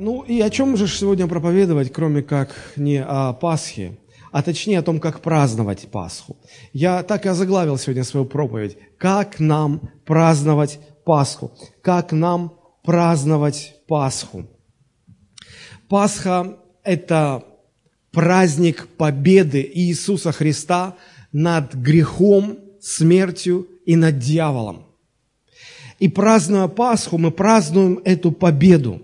ну и о чем же сегодня проповедовать, кроме как не о Пасхе, а точнее о том, как праздновать Пасху. Я так и озаглавил сегодня свою проповедь. Как нам праздновать Пасху? Как нам праздновать Пасху? Пасха – это праздник победы Иисуса Христа над грехом, смертью и над дьяволом. И празднуя Пасху, мы празднуем эту победу.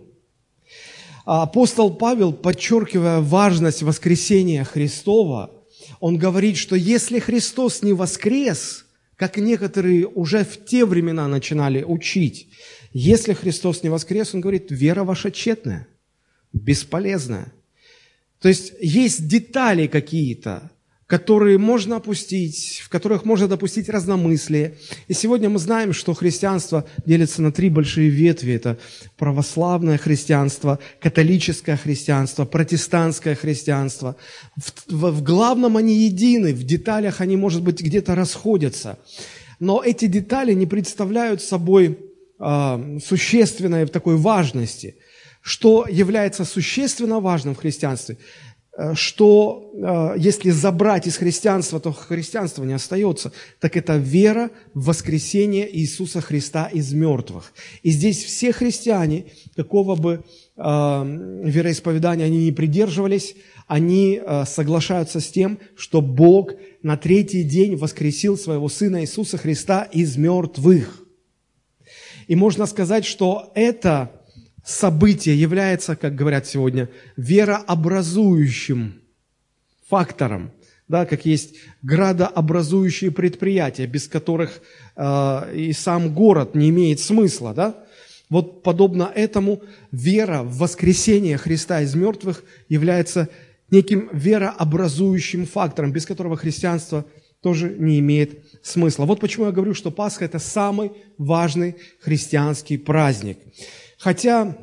А апостол Павел, подчеркивая важность воскресения Христова, он говорит, что если Христос не воскрес, как некоторые уже в те времена начинали учить, если Христос не воскрес, он говорит, вера ваша тщетная, бесполезная. То есть есть детали какие-то, которые можно опустить, в которых можно допустить разномыслие. И сегодня мы знаем, что христианство делится на три большие ветви. Это православное христианство, католическое христианство, протестантское христианство. В, в, в главном они едины, в деталях они, может быть, где-то расходятся. Но эти детали не представляют собой э, существенной такой важности. Что является существенно важным в христианстве – что э, если забрать из христианства, то христианство не остается, так это вера в воскресение Иисуса Христа из мертвых. И здесь все христиане, какого бы э, вероисповедания они не придерживались, они соглашаются с тем, что Бог на третий день воскресил своего Сына Иисуса Христа из мертвых. И можно сказать, что это событие является, как говорят сегодня, верообразующим фактором, да, как есть градообразующие предприятия, без которых э, и сам город не имеет смысла, да? Вот подобно этому вера в воскресение Христа из мертвых является неким верообразующим фактором, без которого христианство тоже не имеет смысла. Вот почему я говорю, что Пасха – это самый важный христианский праздник. Хотя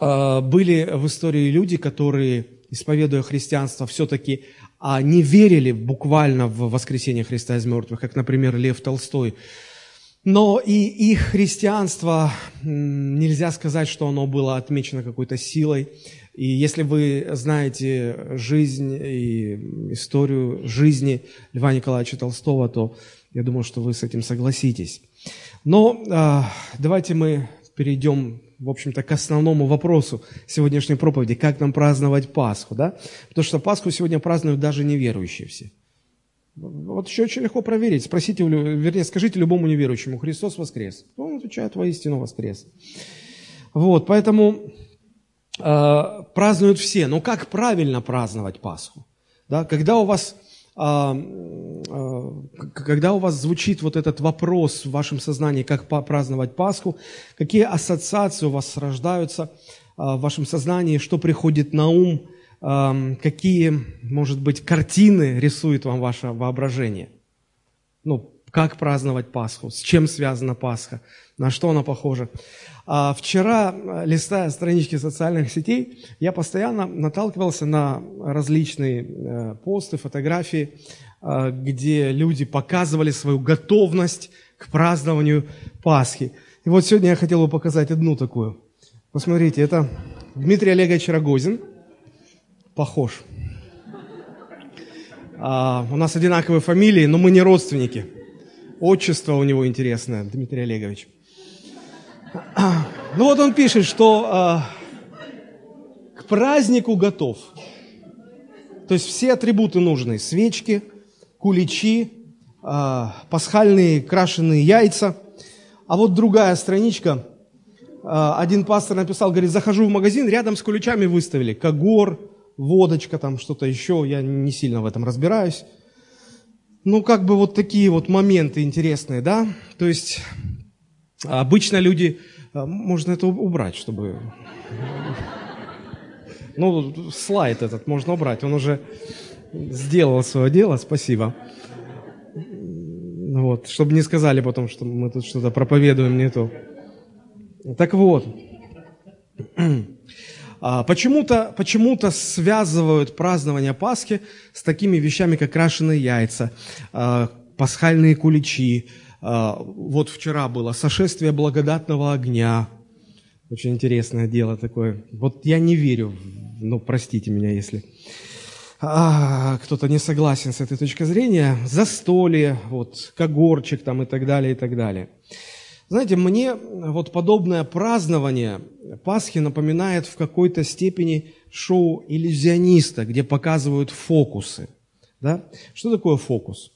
э, были в истории люди, которые, исповедуя христианство, все-таки э, не верили буквально в воскресение Христа из мертвых, как, например, Лев Толстой. Но и их христианство, нельзя сказать, что оно было отмечено какой-то силой. И если вы знаете жизнь и историю жизни Льва Николаевича Толстого, то я думаю, что вы с этим согласитесь. Но э, давайте мы перейдем в общем-то, к основному вопросу сегодняшней проповеди, как нам праздновать Пасху, да? Потому что Пасху сегодня празднуют даже неверующие все. Вот еще очень легко проверить. Спросите, вернее, скажите любому неверующему, Христос воскрес. Он отвечает, воистину воскрес. Вот, поэтому э, празднуют все. Но как правильно праздновать Пасху? Да? Когда у вас когда у вас звучит вот этот вопрос в вашем сознании, как праздновать Пасху, какие ассоциации у вас рождаются а, в вашем сознании, что приходит на ум, какие, может быть, картины рисует вам ваше воображение? Ну, как праздновать Пасху, с чем связана Пасха, на что она похожа. А вчера, листая странички социальных сетей, я постоянно наталкивался на различные э, посты, фотографии, э, где люди показывали свою готовность к празднованию Пасхи. И вот сегодня я хотел бы показать одну такую. Посмотрите, это Дмитрий Олегович Рогозин. Похож. А, у нас одинаковые фамилии, но мы не родственники. Отчество у него интересное, Дмитрий Олегович. Ну вот он пишет, что э, к празднику готов. То есть все атрибуты нужны. Свечки, куличи, э, пасхальные крашеные яйца. А вот другая страничка. Э, один пастор написал, говорит, захожу в магазин, рядом с куличами выставили. Когор, водочка, там что-то еще. Я не сильно в этом разбираюсь. Ну, как бы вот такие вот моменты интересные, да? То есть обычно люди, а, можно это убрать, чтобы... Ну, слайд этот можно убрать, он уже сделал свое дело, спасибо. Вот, чтобы не сказали потом, что мы тут что-то проповедуем не то. Так вот, а, почему-то почему связывают празднование Пасхи с такими вещами, как крашеные яйца, а, пасхальные куличи. А, вот вчера было сошествие благодатного огня. Очень интересное дело такое. Вот я не верю, ну, простите меня, если а, кто-то не согласен с этой точки зрения. Застолье, вот, когорчик там и так далее, и так далее. Знаете, мне вот подобное празднование Пасхи напоминает в какой-то степени шоу иллюзиониста, где показывают фокусы. Да? Что такое фокус?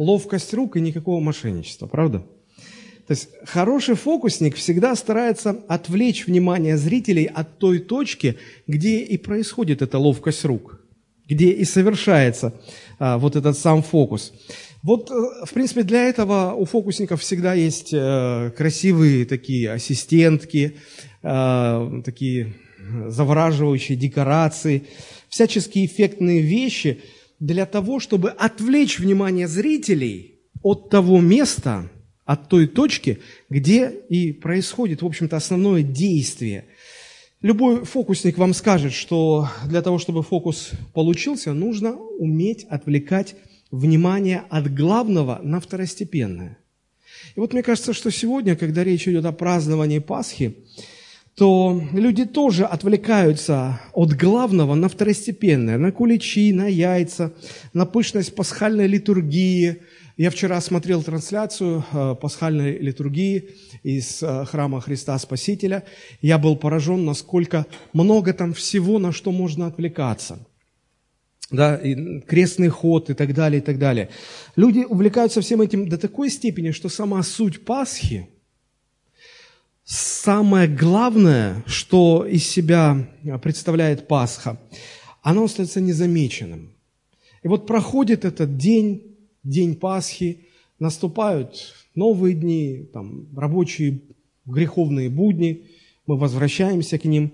Ловкость рук и никакого мошенничества, правда? То есть хороший фокусник всегда старается отвлечь внимание зрителей от той точки, где и происходит эта ловкость рук, где и совершается а, вот этот сам фокус. Вот, э, в принципе, для этого у фокусников всегда есть э, красивые такие ассистентки, э, такие завораживающие декорации, всяческие эффектные вещи для того, чтобы отвлечь внимание зрителей от того места, от той точки, где и происходит, в общем-то, основное действие. Любой фокусник вам скажет, что для того, чтобы фокус получился, нужно уметь отвлекать внимание от главного на второстепенное. И вот мне кажется, что сегодня, когда речь идет о праздновании Пасхи, то люди тоже отвлекаются от главного на второстепенное, на куличи, на яйца, на пышность пасхальной литургии – я вчера смотрел трансляцию э, пасхальной литургии из э, храма Христа Спасителя. Я был поражен, насколько много там всего, на что можно отвлекаться. Да, и крестный ход и так далее, и так далее. Люди увлекаются всем этим до такой степени, что сама суть Пасхи, самое главное, что из себя представляет Пасха, оно остается незамеченным. И вот проходит этот день, день Пасхи, наступают новые дни, там, рабочие греховные будни, мы возвращаемся к ним.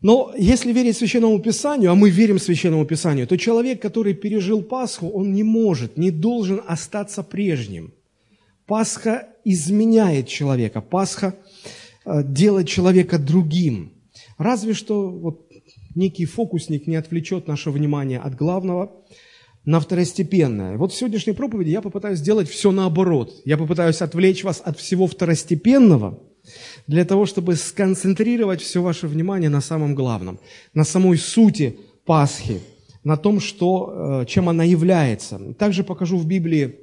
Но если верить Священному Писанию, а мы верим Священному Писанию, то человек, который пережил Пасху, он не может, не должен остаться прежним. Пасха изменяет человека, Пасха э, делает человека другим. Разве что вот некий фокусник не отвлечет наше внимание от главного – на второстепенное. Вот в сегодняшней проповеди я попытаюсь сделать все наоборот. Я попытаюсь отвлечь вас от всего второстепенного для того, чтобы сконцентрировать все ваше внимание на самом главном, на самой сути Пасхи, на том, что, э, чем она является. Также покажу в Библии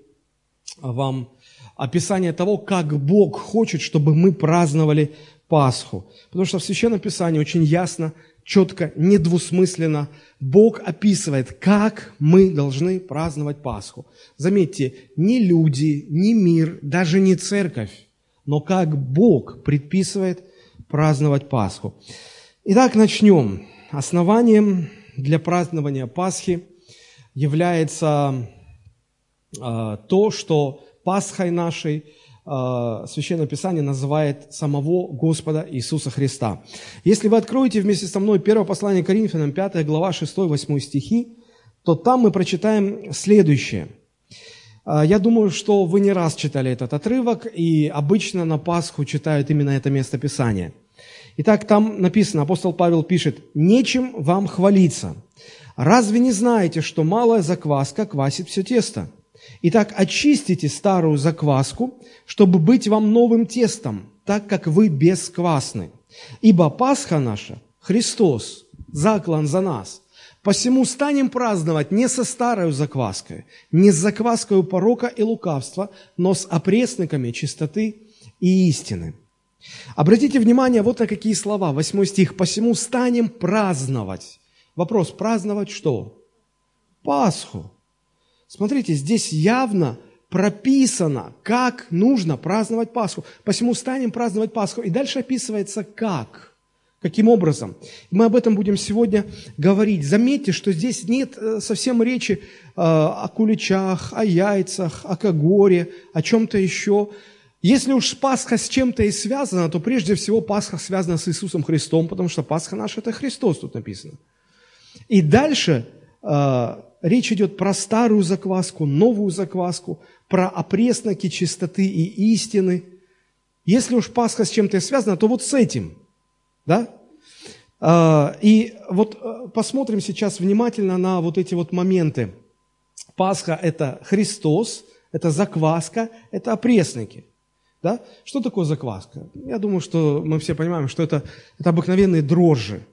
вам описание того, как Бог хочет, чтобы мы праздновали Пасху. Потому что в Священном Писании очень ясно четко, недвусмысленно Бог описывает, как мы должны праздновать Пасху. Заметьте, не люди, не мир, даже не церковь, но как Бог предписывает праздновать Пасху. Итак, начнем. Основанием для празднования Пасхи является э, то, что Пасхой нашей – Э, Священное Писание называет самого Господа Иисуса Христа. Если вы откроете вместе со мной первое послание Коринфянам, 5 глава, 6-8 стихи, то там мы прочитаем следующее. Э, я думаю, что вы не раз читали этот отрывок, и обычно на Пасху читают именно это место Писания. Итак, там написано, апостол Павел пишет, «Нечем вам хвалиться. Разве не знаете, что малая закваска квасит все тесто?» Итак, очистите старую закваску, чтобы быть вам новым тестом, так как вы бесквасны. Ибо Пасха наша, Христос, заклан за нас. Посему станем праздновать не со старой закваской, не с закваской порока и лукавства, но с опресниками чистоты и истины. Обратите внимание вот на какие слова. Восьмой стих. «Посему станем праздновать». Вопрос, праздновать что? Пасху. Смотрите, здесь явно прописано, как нужно праздновать Пасху. Посему станем праздновать Пасху. И дальше описывается как. Каким образом? Мы об этом будем сегодня говорить. Заметьте, что здесь нет э, совсем речи э, о куличах, о яйцах, о когоре, о чем-то еще. Если уж Пасха с чем-то и связана, то прежде всего Пасха связана с Иисусом Христом, потому что Пасха наша – это Христос, тут написано. И дальше э, речь идет про старую закваску, новую закваску, про опресноки чистоты и истины. Если уж Пасха с чем-то связана, то вот с этим. Да? А, и вот э, посмотрим сейчас внимательно на вот эти вот моменты. Пасха – это Христос, это закваска, это опресники. Да? Что такое закваска? Я думаю, что мы все понимаем, что это, это обыкновенные дрожжи.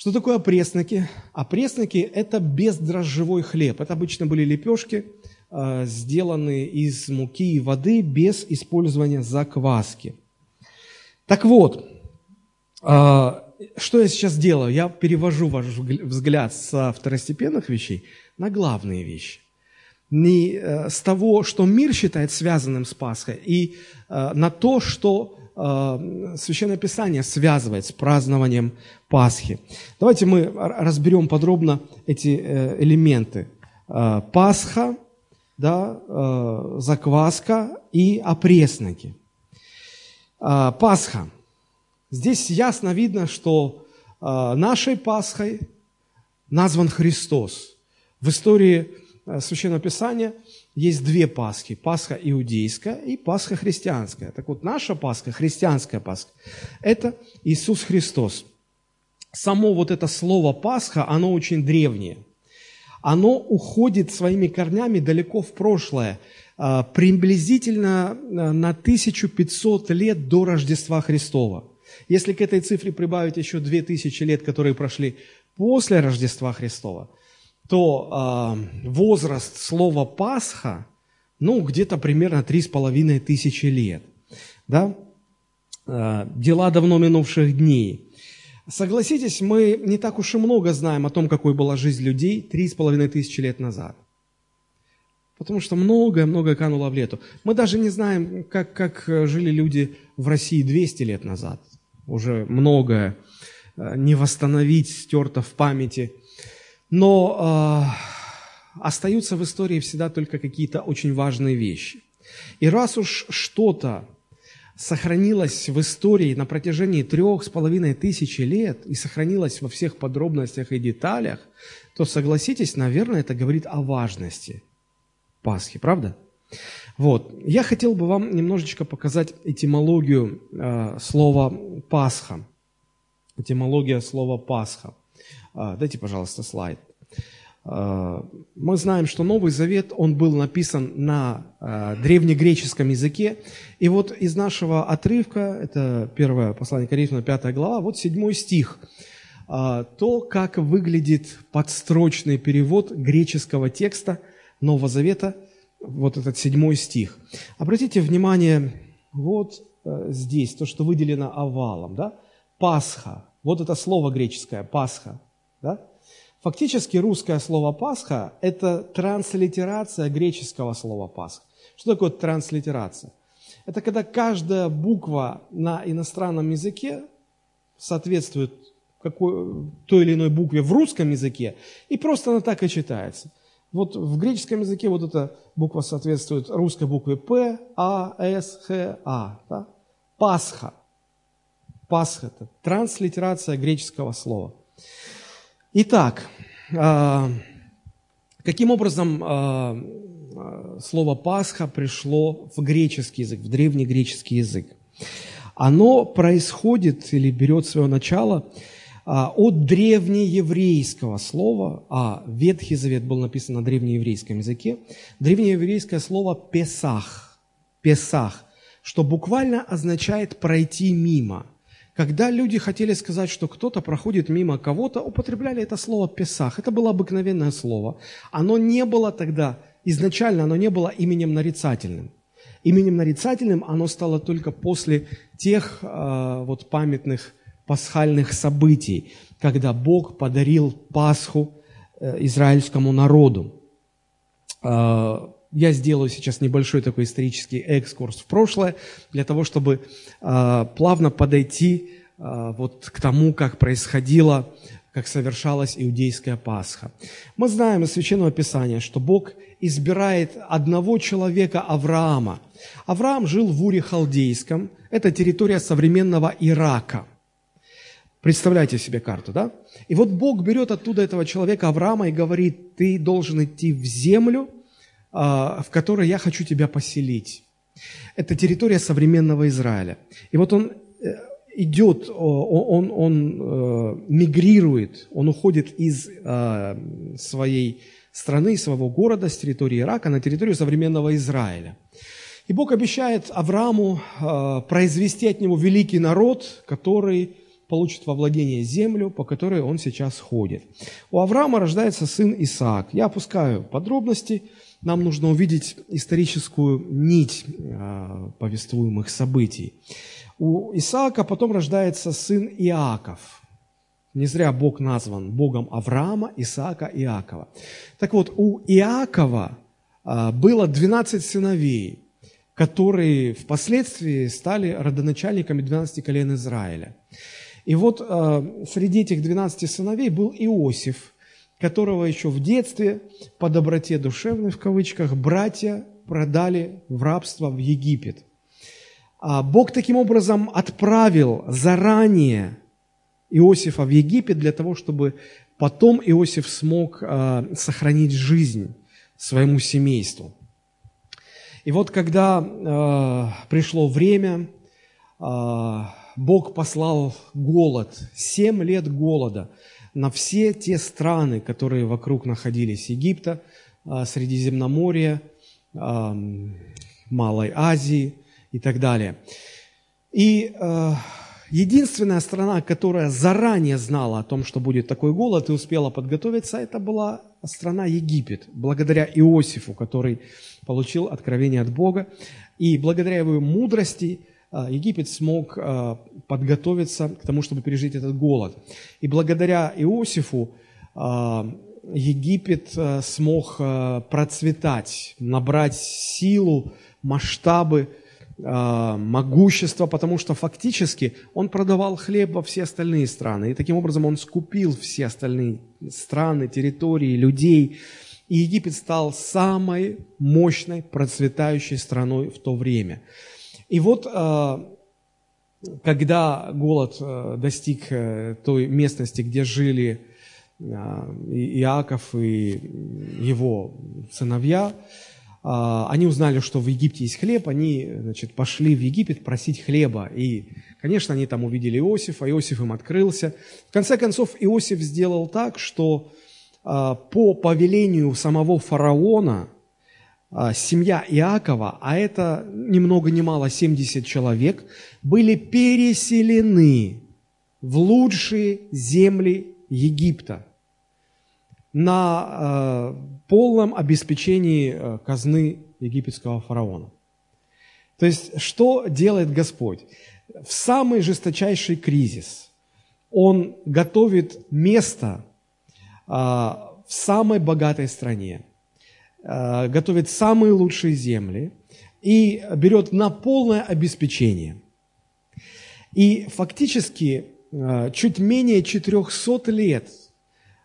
Что такое опресноки? Опресноки – это бездрожжевой хлеб. Это обычно были лепешки, э, сделанные из муки и воды без использования закваски. Так вот, э, что я сейчас делаю? Я перевожу ваш взгляд со второстепенных вещей на главные вещи не э, с того, что мир считает связанным с Пасхой, и на то, что Священное Писание связывает с празднованием Пасхи. Давайте мы разберем подробно эти элементы. Пасха, да, закваска и опресноки. Пасха. Здесь ясно видно, что нашей Пасхой назван Христос. В истории Э, Священного Писания есть две Пасхи. Пасха иудейская и Пасха христианская. Так вот, наша Пасха, христианская Пасха, это Иисус Христос. Само вот это слово Пасха, оно очень древнее. Оно уходит своими корнями далеко в прошлое, э, приблизительно э, на 1500 лет до Рождества Христова. Если к этой цифре прибавить еще 2000 лет, которые прошли после Рождества Христова – то э, возраст слова Пасха, ну, где-то примерно три с половиной тысячи лет. Да? Э, дела давно минувших дней. Согласитесь, мы не так уж и много знаем о том, какой была жизнь людей три с половиной тысячи лет назад. Потому что многое-многое кануло в лету. Мы даже не знаем, как, как жили люди в России 200 лет назад. Уже многое э, не восстановить, стерто в памяти – но э, остаются в истории всегда только какие-то очень важные вещи. И раз уж что-то сохранилось в истории на протяжении трех с половиной тысячи лет и сохранилось во всех подробностях и деталях, то согласитесь, наверное, это говорит о важности Пасхи, правда? Вот. Я хотел бы вам немножечко показать этимологию э, слова Пасха. Этимология слова Пасха. А, дайте, пожалуйста, слайд. А, мы знаем, что Новый Завет, он был написан на а, древнегреческом языке. И вот из нашего отрывка, это первое послание Коринфянам, пятая глава, вот седьмой стих. То, как выглядит подстрочный перевод греческого текста Нового Завета, вот этот седьмой стих. Обратите внимание, вот э, здесь, то, что выделено овалом, да? Пасха. Вот это слово греческое, Пасха. Да? Фактически русское слово «Пасха» – это транслитерация греческого слова «Пасха». Что такое транслитерация? Это когда каждая буква на иностранном языке соответствует какой, той или иной букве в русском языке, и просто она так и читается. Вот в греческом языке вот эта буква соответствует русской букве П, А, С, Х, А. Да? Пасха. Пасха – это транслитерация греческого слова. Итак, а, каким образом а, а, слово Пасха пришло в греческий язык, в древнегреческий язык? Оно происходит или берет свое начало от древнееврейского слова, а Ветхий Завет был написан на древнееврейском языке, древнееврейское слово «песах», «песах», что буквально означает «пройти мимо», когда люди хотели сказать, что кто-то проходит мимо кого-то, употребляли это слово «песах». Это было обыкновенное слово. Оно не было тогда, изначально оно не было именем нарицательным. Именем нарицательным оно стало только после тех э, вот памятных пасхальных событий, когда Бог подарил Пасху э, израильскому народу. Э, я сделаю сейчас небольшой такой исторический экскурс в прошлое, для того, чтобы э, плавно подойти э, вот к тому, как происходило, как совершалась иудейская Пасха. Мы знаем из Священного Писания, что Бог избирает одного человека, Авраама. Авраам жил в Уре Халдейском, это территория современного Ирака. Представляете себе карту, да? И вот Бог берет оттуда этого человека, Авраама, и говорит, ты должен идти в землю, в которой я хочу тебя поселить. Это территория современного Израиля. И вот он э, идет, он, он, он э, мигрирует, он уходит из э, своей страны, своего города, с территории Ирака на территорию современного Израиля. И Бог обещает Аврааму э, произвести от него великий народ, который получит во владение землю, по которой он сейчас ходит. У Авраама рождается сын Исаак. Я опускаю подробности. Нам нужно увидеть историческую нить э, повествуемых событий. У Исаака потом рождается сын Иаков. Не зря Бог назван Богом Авраама, Исаака Иакова. Так вот, у Иакова э, было 12 сыновей, которые впоследствии стали родоначальниками 12 колен Израиля. И вот э, среди этих 12 сыновей был Иосиф, которого еще в детстве по доброте душевной, в кавычках, братья продали в рабство в Египет. А Бог таким образом отправил заранее Иосифа в Египет для того, чтобы потом Иосиф смог э, сохранить жизнь своему семейству. И вот когда э, пришло время, Бог послал голод, семь лет голода на все те страны, которые вокруг находились, Египта, а, Средиземноморья, Малой Азии и так далее. И а, единственная страна, которая заранее знала о том, что будет такой голод и успела подготовиться, это была страна Египет, благодаря Иосифу, который получил откровение от Бога. И благодаря его мудрости Египет смог а, подготовиться к тому, чтобы пережить этот голод. И благодаря Иосифу а, Египет смог процветать, набрать силу, масштабы, могущество, потому что фактически он продавал хлеб во все остальные страны. И таким образом он скупил все остальные страны, территории, людей. И Египет стал самой мощной, процветающей страной в то время. И вот а, когда голод а, достиг э, той местности, где жили а, Иаков и его сыновья, они узнали, что в Египте есть хлеб, они значит, пошли в Египет просить хлеба. И, конечно, они там увидели Иосифа, Иосиф им открылся. В конце концов, Иосиф сделал так, что по повелению самого фараона – семья Иакова, а это ни много ни мало 70 человек, были переселены в лучшие земли Египта на э, полном обеспечении э, казны египетского фараона. То есть, что делает Господь? В самый жесточайший кризис Он готовит место э, в самой богатой стране, готовит самые лучшие земли и берет на полное обеспечение. И фактически э, чуть менее 400 лет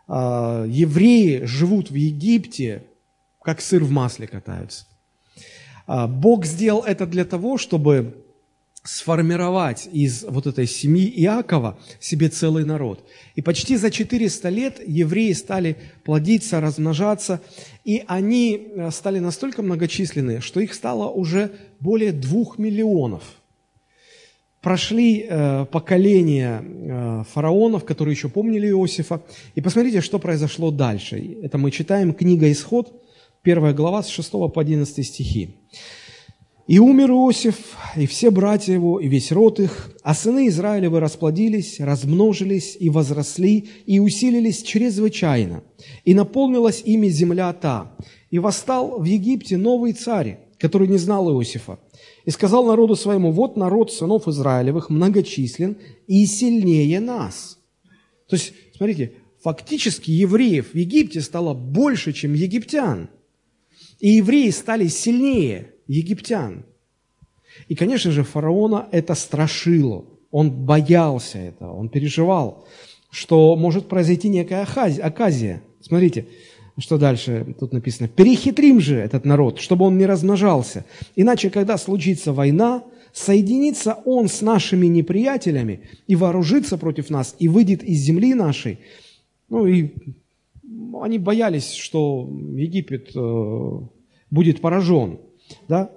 э, евреи живут в Египте, как сыр в масле катаются. Бог сделал это для того, чтобы сформировать из вот этой семьи Иакова себе целый народ. И почти за 400 лет евреи стали плодиться, размножаться, и они э, стали настолько многочисленны, что их стало уже более двух миллионов. Прошли э, поколения э, фараонов, которые еще помнили Иосифа, и посмотрите, что произошло дальше. Это мы читаем книга «Исход», первая глава с 6 по 11 стихи. И умер Иосиф, и все братья его, и весь род их, а сыны Израилевы расплодились, размножились и возросли, и усилились чрезвычайно, и наполнилась ими земля та. И восстал в Египте новый царь, который не знал Иосифа, и сказал народу своему, вот народ сынов Израилевых многочислен и сильнее нас. То есть, смотрите, фактически евреев в Египте стало больше, чем египтян. И евреи стали сильнее – египтян. И, конечно же, фараона это страшило. Он боялся этого, он переживал, что может произойти некая оказия. Смотрите, что дальше тут написано. «Перехитрим же этот народ, чтобы он не размножался. Иначе, когда случится война, соединится он с нашими неприятелями и вооружится против нас, и выйдет из земли нашей». Ну и они боялись, что Египет э, будет поражен. Да?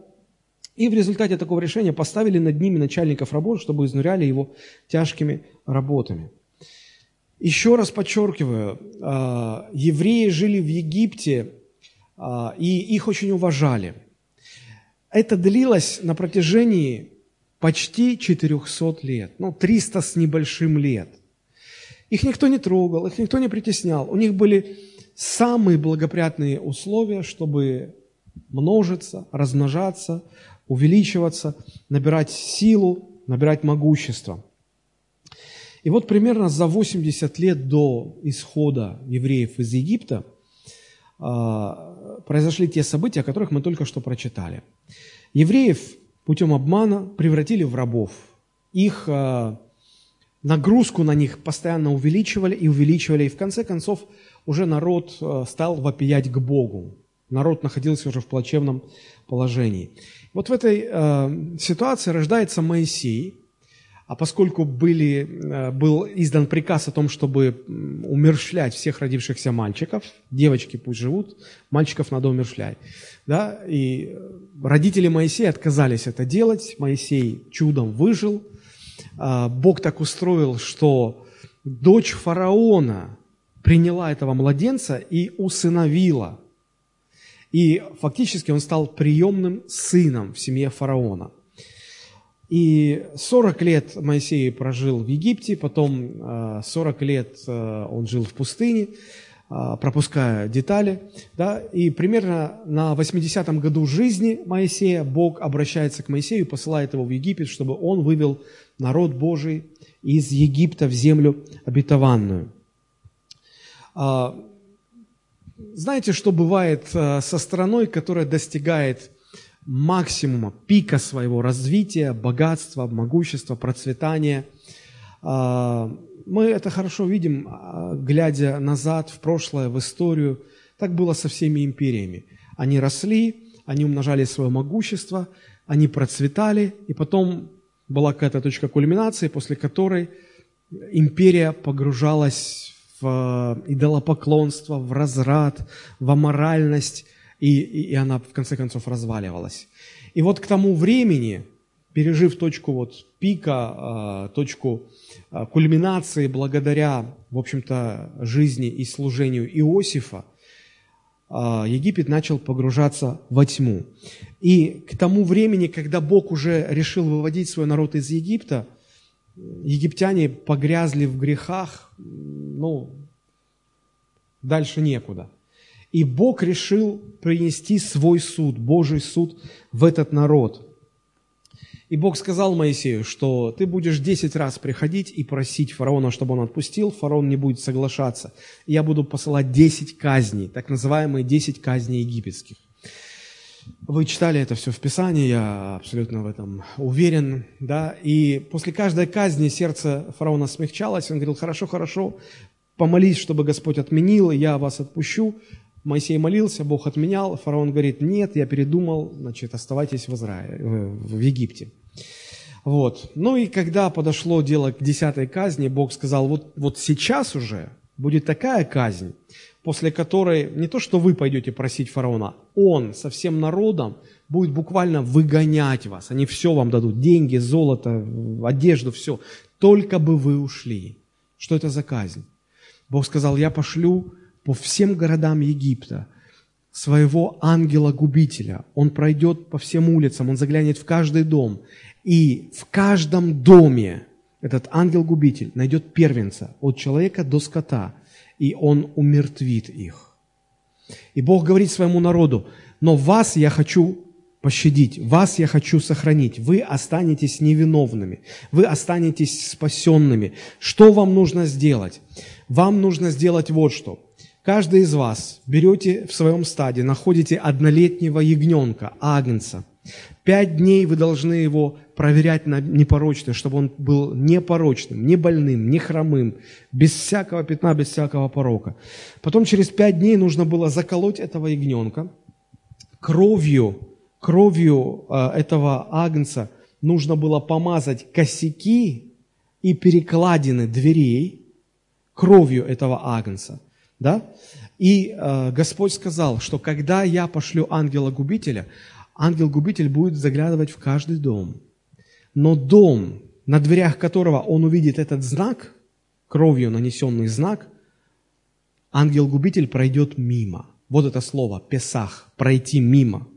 И в результате такого решения поставили над ними начальников работ, чтобы изнуряли его тяжкими работами. Еще раз подчеркиваю, а, евреи жили в Египте, а, и их очень уважали. это длилось на протяжении почти 400 лет, ну, 300 с небольшим лет. Их никто не трогал, их никто не притеснял. У них были самые благоприятные условия, чтобы множиться, размножаться, увеличиваться, набирать силу, набирать могущество. И вот примерно за 80 лет до исхода евреев из Египта а, произошли те события, о которых мы только что прочитали. Евреев путем обмана превратили в рабов. Их а, нагрузку на них постоянно увеличивали и увеличивали, и в конце концов уже народ а, стал вопиять к Богу. Народ находился уже в плачевном положении. Вот в этой э, ситуации рождается Моисей, а поскольку были, э, был издан приказ о том, чтобы умершлять всех родившихся мальчиков, девочки пусть живут, мальчиков надо умершлять, да, и родители Моисея отказались это делать, Моисей чудом выжил, а, Бог так устроил, что дочь фараона приняла этого младенца и усыновила. И фактически он стал приемным сыном в семье фараона. И 40 лет Моисей прожил в Египте, потом 40 э, лет э, он жил в пустыне, э, пропуская детали. Да? И примерно на 80-м году жизни Моисея Бог обращается к Моисею посылает его в Египет, чтобы он вывел народ Божий из Египта в землю обетованную. Знаете, что бывает со страной, которая достигает максимума, пика своего развития, богатства, могущества, процветания. А, мы это хорошо видим, а, глядя назад в прошлое, в историю. Так было со всеми империями. Они росли, они умножали свое могущество, они процветали, и потом была какая-то точка кульминации, после которой империя погружалась в идолопоклонство, в разрад, в аморальность, и, и, и она в конце концов разваливалась. И вот к тому времени, пережив точку вот пика, а, точку а, кульминации благодаря, в общем-то, жизни и служению Иосифа, Египет начал погружаться во тьму. И к тому времени, когда Бог уже решил выводить свой народ из Египта, египтяне погрязли в грехах, ну, дальше некуда – и Бог решил принести свой суд, Божий суд в этот народ. И Бог сказал Моисею, что ты будешь десять раз приходить и просить фараона, чтобы он отпустил, фараон не будет соглашаться. Я буду посылать десять казней, так называемые десять казней египетских. Вы читали это все в Писании, я абсолютно в этом уверен. Да? И после каждой казни сердце фараона смягчалось, он говорил, хорошо, хорошо, помолись, чтобы Господь отменил, и я вас отпущу. Моисей молился, Бог отменял, фараон говорит, нет, я передумал, значит, оставайтесь в, Израиле, в Египте. Вот. Ну и когда подошло дело к десятой казни, Бог сказал, вот, вот сейчас уже будет такая казнь, после которой не то, что вы пойдете просить фараона, он со всем народом будет буквально выгонять вас. Они все вам дадут, деньги, золото, одежду, все. Только бы вы ушли. Что это за казнь? Бог сказал, я пошлю по всем городам Египта своего ангела-губителя. Он пройдет по всем улицам, он заглянет в каждый дом. И в каждом доме этот ангел-губитель найдет первенца от человека до скота, и он умертвит их. И Бог говорит своему народу, но вас я хочу пощадить, вас я хочу сохранить, вы останетесь невиновными, вы останетесь спасенными. Что вам нужно сделать? Вам нужно сделать вот что – Каждый из вас берете в своем стаде, находите однолетнего ягненка, агнца. Пять дней вы должны его проверять на непорочность, чтобы он был непорочным, не больным, не хромым, без всякого пятна, без всякого порока. Потом через пять дней нужно было заколоть этого ягненка. Кровью, кровью э, этого агнца нужно было помазать косяки и перекладины дверей кровью этого агнца – да? И э, Господь сказал, что когда я пошлю ангела-губителя, ангел-губитель будет заглядывать в каждый дом. Но дом, на дверях которого он увидит этот знак, кровью нанесенный знак, ангел-губитель пройдет мимо. Вот это слово, Песах, пройти мимо.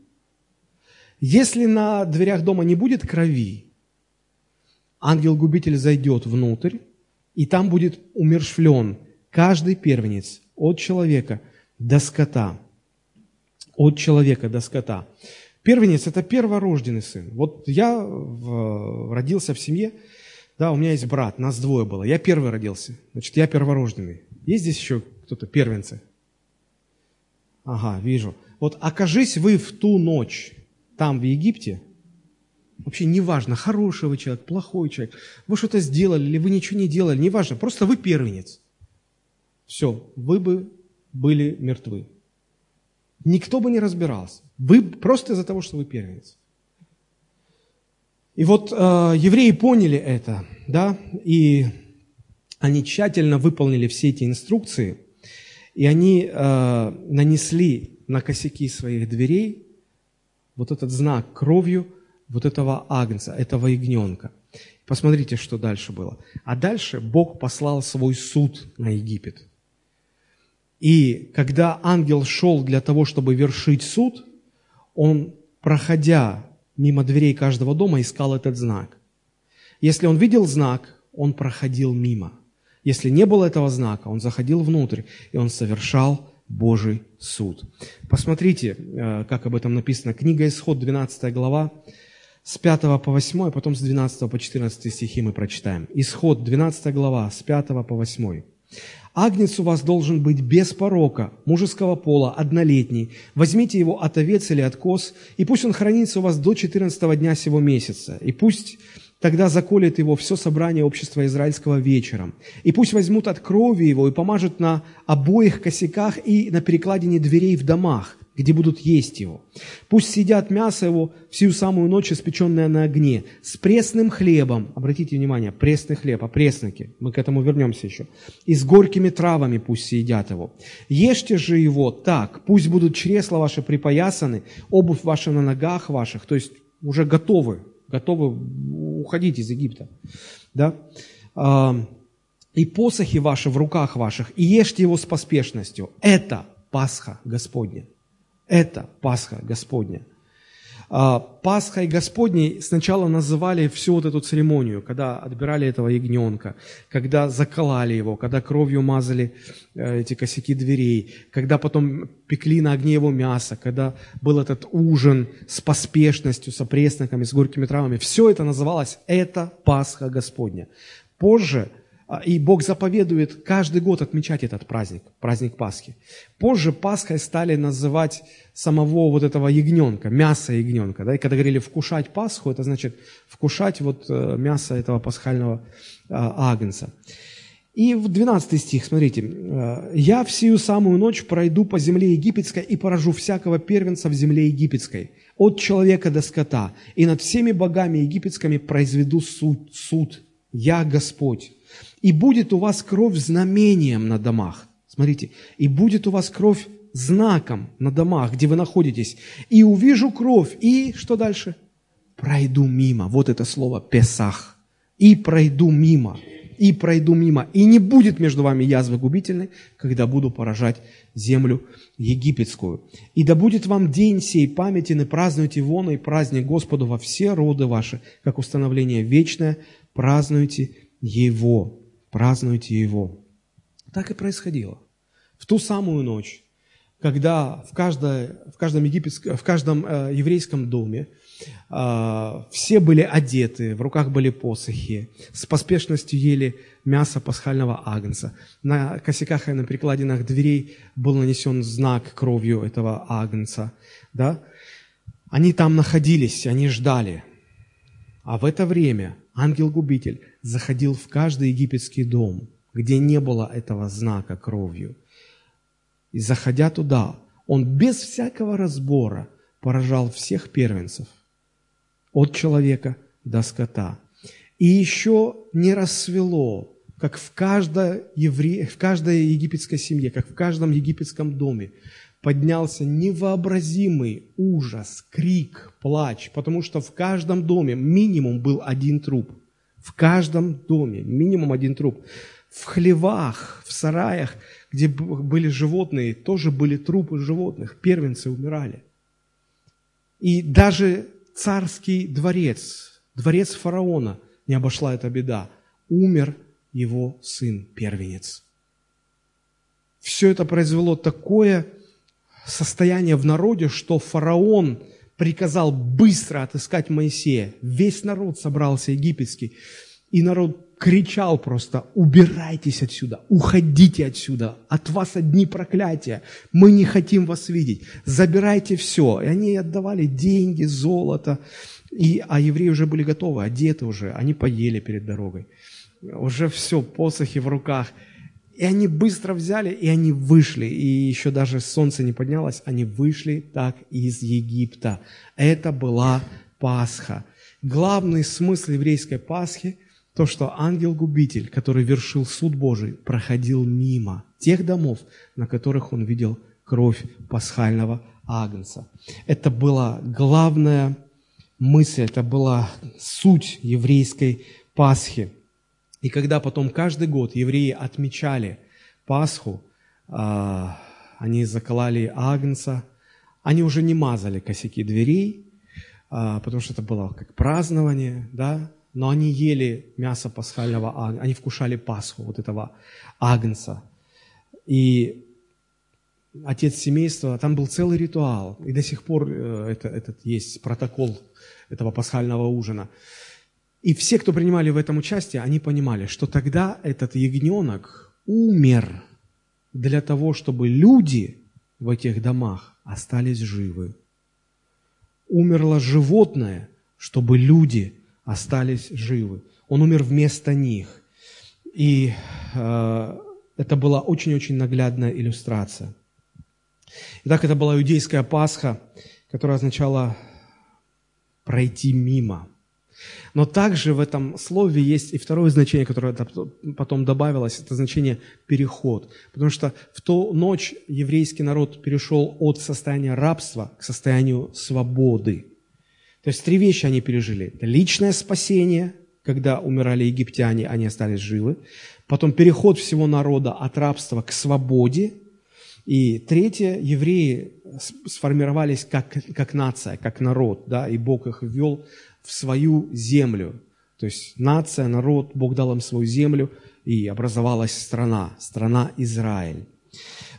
Если на дверях дома не будет крови, ангел-губитель зайдет внутрь, и там будет умершвлен каждый первенец от человека до скота. От человека до скота. Первенец – это перворожденный сын. Вот я в, родился в семье, да, у меня есть брат, нас двое было. Я первый родился, значит, я перворожденный. Есть здесь еще кто-то первенцы? Ага, вижу. Вот окажись вы в ту ночь там, в Египте, вообще неважно, хороший вы человек, плохой человек, вы что-то сделали или вы ничего не делали, неважно, просто вы первенец. Все, вы бы были мертвы. Никто бы не разбирался. Вы просто из-за того, что вы первенец. И вот э, евреи поняли это, да, и они тщательно выполнили все эти инструкции, и они э, нанесли на косяки своих дверей вот этот знак кровью вот этого агнца, этого ягненка. Посмотрите, что дальше было. А дальше Бог послал свой суд на Египет. И когда ангел шел для того, чтобы вершить суд, он, проходя мимо дверей каждого дома, искал этот знак. Если он видел знак, он проходил мимо. Если не было этого знака, он заходил внутрь, и он совершал Божий суд. Посмотрите, э, как об этом написано. Книга Исход, 12 глава, с 5 по 8, а потом с 12 по 14 стихи мы прочитаем. Исход, 12 глава, с 5 по 8. Агнец у вас должен быть без порока, мужеского пола, однолетний. Возьмите его от овец или от коз, и пусть он хранится у вас до 14 дня сего месяца. И пусть Тогда заколет его все собрание общества израильского вечером. И пусть возьмут от крови его и помажут на обоих косяках и на перекладине дверей в домах, где будут есть его. Пусть съедят мясо его всю самую ночь, испеченное на огне, с пресным хлебом. Обратите внимание, пресный хлеб, опресноки, мы к этому вернемся еще. И с горькими травами пусть съедят его. Ешьте же его так, пусть будут чресла ваши припоясаны, обувь ваша на ногах ваших, то есть уже готовы готовы уходить из Египта. Да? И посохи ваши в руках ваших, и ешьте его с поспешностью. Это Пасха Господня. Это Пасха Господня. А, Пасхой Господней сначала называли всю вот эту церемонию, когда отбирали этого ягненка, когда заколали его, когда кровью мазали э, эти косяки дверей, когда потом пекли на огне его мясо, когда был этот ужин с поспешностью, с опресноками, с горькими травами. Все это называлось «это Пасха Господня». Позже – и Бог заповедует каждый год отмечать этот праздник, праздник Пасхи. Позже Пасхой стали называть самого вот этого ягненка, мясо ягненка. Да? И когда говорили вкушать Пасху, это значит вкушать вот э, мясо этого пасхального а, агнца. И в 12 стих, смотрите. «Э, «Я всю самую ночь пройду по земле египетской и поражу всякого первенца в земле египетской, от человека до скота, и над всеми богами египетскими произведу суд, суд. Я Господь, и будет у вас кровь знамением на домах. Смотрите, и будет у вас кровь знаком на домах, где вы находитесь. И увижу кровь, и что дальше? Пройду мимо. Вот это слово «песах». И пройду мимо. И пройду мимо. И не будет между вами язвы губительной, когда буду поражать землю египетскую. И да будет вам день сей памятен, и празднуйте вон и праздник Господу во все роды ваши, как установление вечное, празднуйте его празднуйте Его. Так и происходило. В ту самую ночь, когда в, каждой, в каждом, египетском, в каждом э, еврейском доме э, все были одеты, в руках были посохи, с поспешностью ели мясо пасхального агнца. На косяках и на прикладинах дверей был нанесен знак кровью этого агнца. Да? Они там находились, они ждали. А в это время ангел-губитель заходил в каждый египетский дом, где не было этого знака кровью. И заходя туда, он без всякого разбора поражал всех первенцев, от человека до скота. И еще не рассвело, как в каждой, евре... в каждой египетской семье, как в каждом египетском доме, поднялся невообразимый ужас, крик, плач, потому что в каждом доме минимум был один труп. В каждом доме минимум один труп. В хлевах, в сараях, где были животные, тоже были трупы животных. Первенцы умирали. И даже царский дворец, дворец фараона не обошла эта беда. Умер его сын, первенец. Все это произвело такое состояние в народе, что фараон приказал быстро отыскать Моисея. Весь народ собрался египетский. И народ кричал просто, убирайтесь отсюда, уходите отсюда, от вас одни проклятия, мы не хотим вас видеть, забирайте все. И они отдавали деньги, золото, и, а евреи уже были готовы, одеты уже, они поели перед дорогой. Уже все, посохи в руках. И они быстро взяли, и они вышли. И еще даже солнце не поднялось, они вышли так из Египта. Это была Пасха. Главный смысл еврейской Пасхи – то, что ангел-губитель, который вершил суд Божий, проходил мимо тех домов, на которых он видел кровь пасхального агнца. Это была главная мысль, это была суть еврейской Пасхи. И когда потом каждый год евреи отмечали Пасху, а, они заколали агнца, они уже не мазали косяки дверей, а, потому что это было как празднование, да, но они ели мясо пасхального агнца, они вкушали Пасху, вот этого агнца. И отец семейства, там был целый ритуал, и до сих пор э, это, этот есть протокол этого пасхального ужина. И все, кто принимали в этом участие, они понимали, что тогда этот ягненок умер для того, чтобы люди в этих домах остались живы. Умерло животное, чтобы люди остались живы. Он умер вместо них. И э, это была очень-очень наглядная иллюстрация. Итак, это была иудейская Пасха, которая означала пройти мимо. Но также в этом слове есть и второе значение, которое потом добавилось, это значение «переход». Потому что в ту ночь еврейский народ перешел от состояния рабства к состоянию свободы. То есть три вещи они пережили. Это личное спасение, когда умирали египтяне, они остались живы. Потом переход всего народа от рабства к свободе. И третье, евреи сформировались как, как нация, как народ, да, и Бог их ввел в свою землю. То есть нация, народ, Бог дал им свою землю, и образовалась страна, страна Израиль.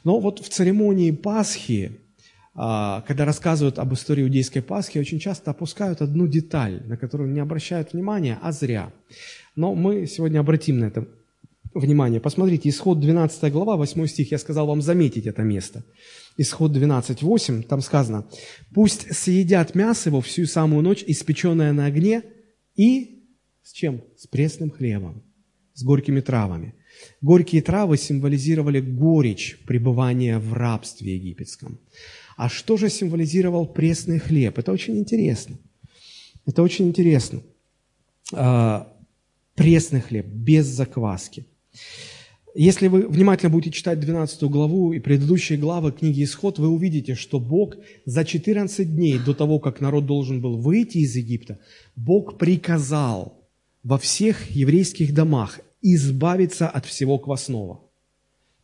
Но вот в церемонии Пасхи а, когда рассказывают об истории иудейской Пасхи, очень часто опускают одну деталь, на которую не обращают внимания, а зря. Но мы сегодня обратим на это внимание. Посмотрите, исход 12 глава, 8 стих, я сказал вам заметить это место. Исход 12, 8, там сказано, «Пусть съедят мясо его всю самую ночь, испеченное на огне, и с чем? С пресным хлебом, с горькими травами». Горькие травы символизировали горечь пребывания в рабстве египетском. А что же символизировал пресный хлеб? Это очень интересно. Это очень интересно. А, пресный хлеб, без закваски. Если вы внимательно будете читать 12 главу и предыдущие главы книги «Исход», вы увидите, что Бог за 14 дней до того, как народ должен был выйти из Египта, Бог приказал во всех еврейских домах избавиться от всего квасного.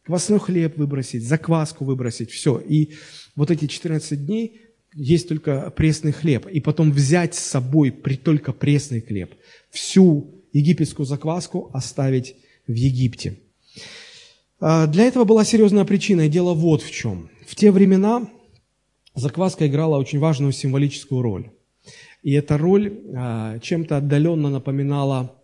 Квасной хлеб выбросить, закваску выбросить, все. И вот эти 14 дней есть только пресный хлеб, и потом взять с собой при только пресный хлеб, всю египетскую закваску оставить в Египте. А, для этого была серьезная причина, и дело вот в чем. В те времена закваска играла очень важную символическую роль. И эта роль а, чем-то отдаленно напоминала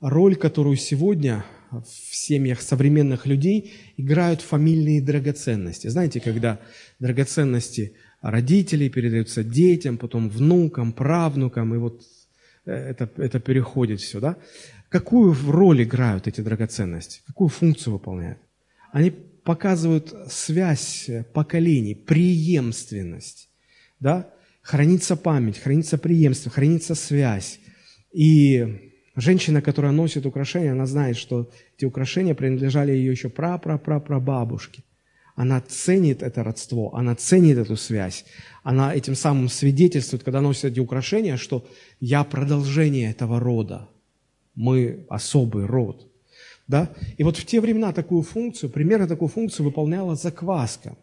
роль, которую сегодня в семьях современных людей играют фамильные драгоценности. Знаете, когда драгоценности родителей передаются детям, потом внукам, правнукам, и вот э, это, это переходит все, да? Какую роль играют эти драгоценности? Какую функцию выполняют? Они показывают связь поколений, преемственность, да? Хранится память, хранится преемство, хранится связь. И Женщина, которая носит украшения, она знает, что эти украшения принадлежали ее еще пра-пра-пра-прабабушке. Она ценит это родство, она ценит эту связь. Она этим самым свидетельствует, когда носит эти украшения, что я продолжение этого рода. Мы особый род. Да? И вот в те времена такую функцию, примерно такую функцию выполняла закваска.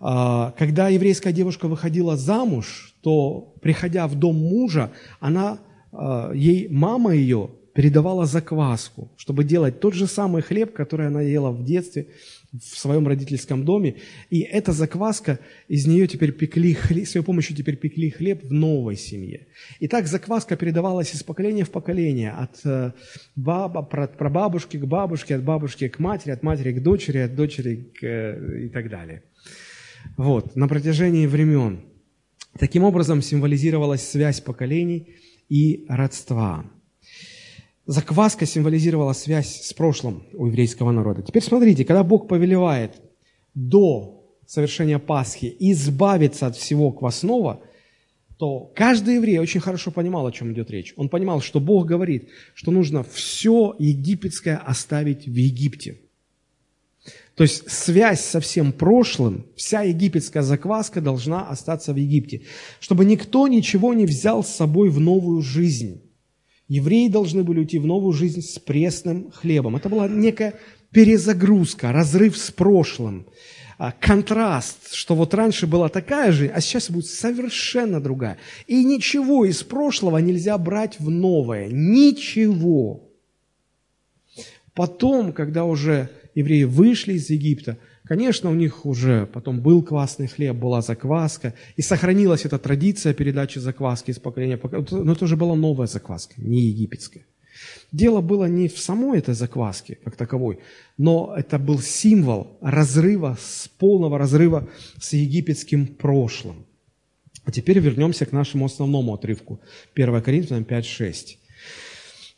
А, когда еврейская девушка выходила замуж, что, приходя в дом мужа, она, э, ей мама ее передавала закваску, чтобы делать тот же самый хлеб, который она ела в детстве, в своем родительском доме. И эта закваска, из нее теперь пекли хлеб, с ее помощью теперь пекли хлеб в новой семье. И так закваска передавалась из поколения в поколение, от э, баба, про бабушки к бабушке, от бабушки к матери, от матери к дочери, от дочери к, э, и так далее. Вот, на протяжении времен. Таким образом символизировалась связь поколений и родства. Закваска символизировала связь с прошлым у еврейского народа. Теперь смотрите, когда Бог повелевает до совершения Пасхи избавиться от всего квасного, то каждый еврей очень хорошо понимал, о чем идет речь. Он понимал, что Бог говорит, что нужно все египетское оставить в Египте. То есть связь со всем прошлым, вся египетская закваска должна остаться в Египте, чтобы никто ничего не взял с собой в новую жизнь. Евреи должны были уйти в новую жизнь с пресным хлебом. Это была некая перезагрузка, разрыв с прошлым, а, контраст, что вот раньше была такая жизнь, а сейчас будет совершенно другая. И ничего из прошлого нельзя брать в новое. Ничего. Потом, когда уже евреи вышли из Египта, Конечно, у них уже потом был квасный хлеб, была закваска, и сохранилась эта традиция передачи закваски из поколения в поколение, но это уже была новая закваска, не египетская. Дело было не в самой этой закваске, как таковой, но это был символ разрыва, с полного разрыва с египетским прошлым. А теперь вернемся к нашему основному отрывку. 1 Коринфянам 5.6.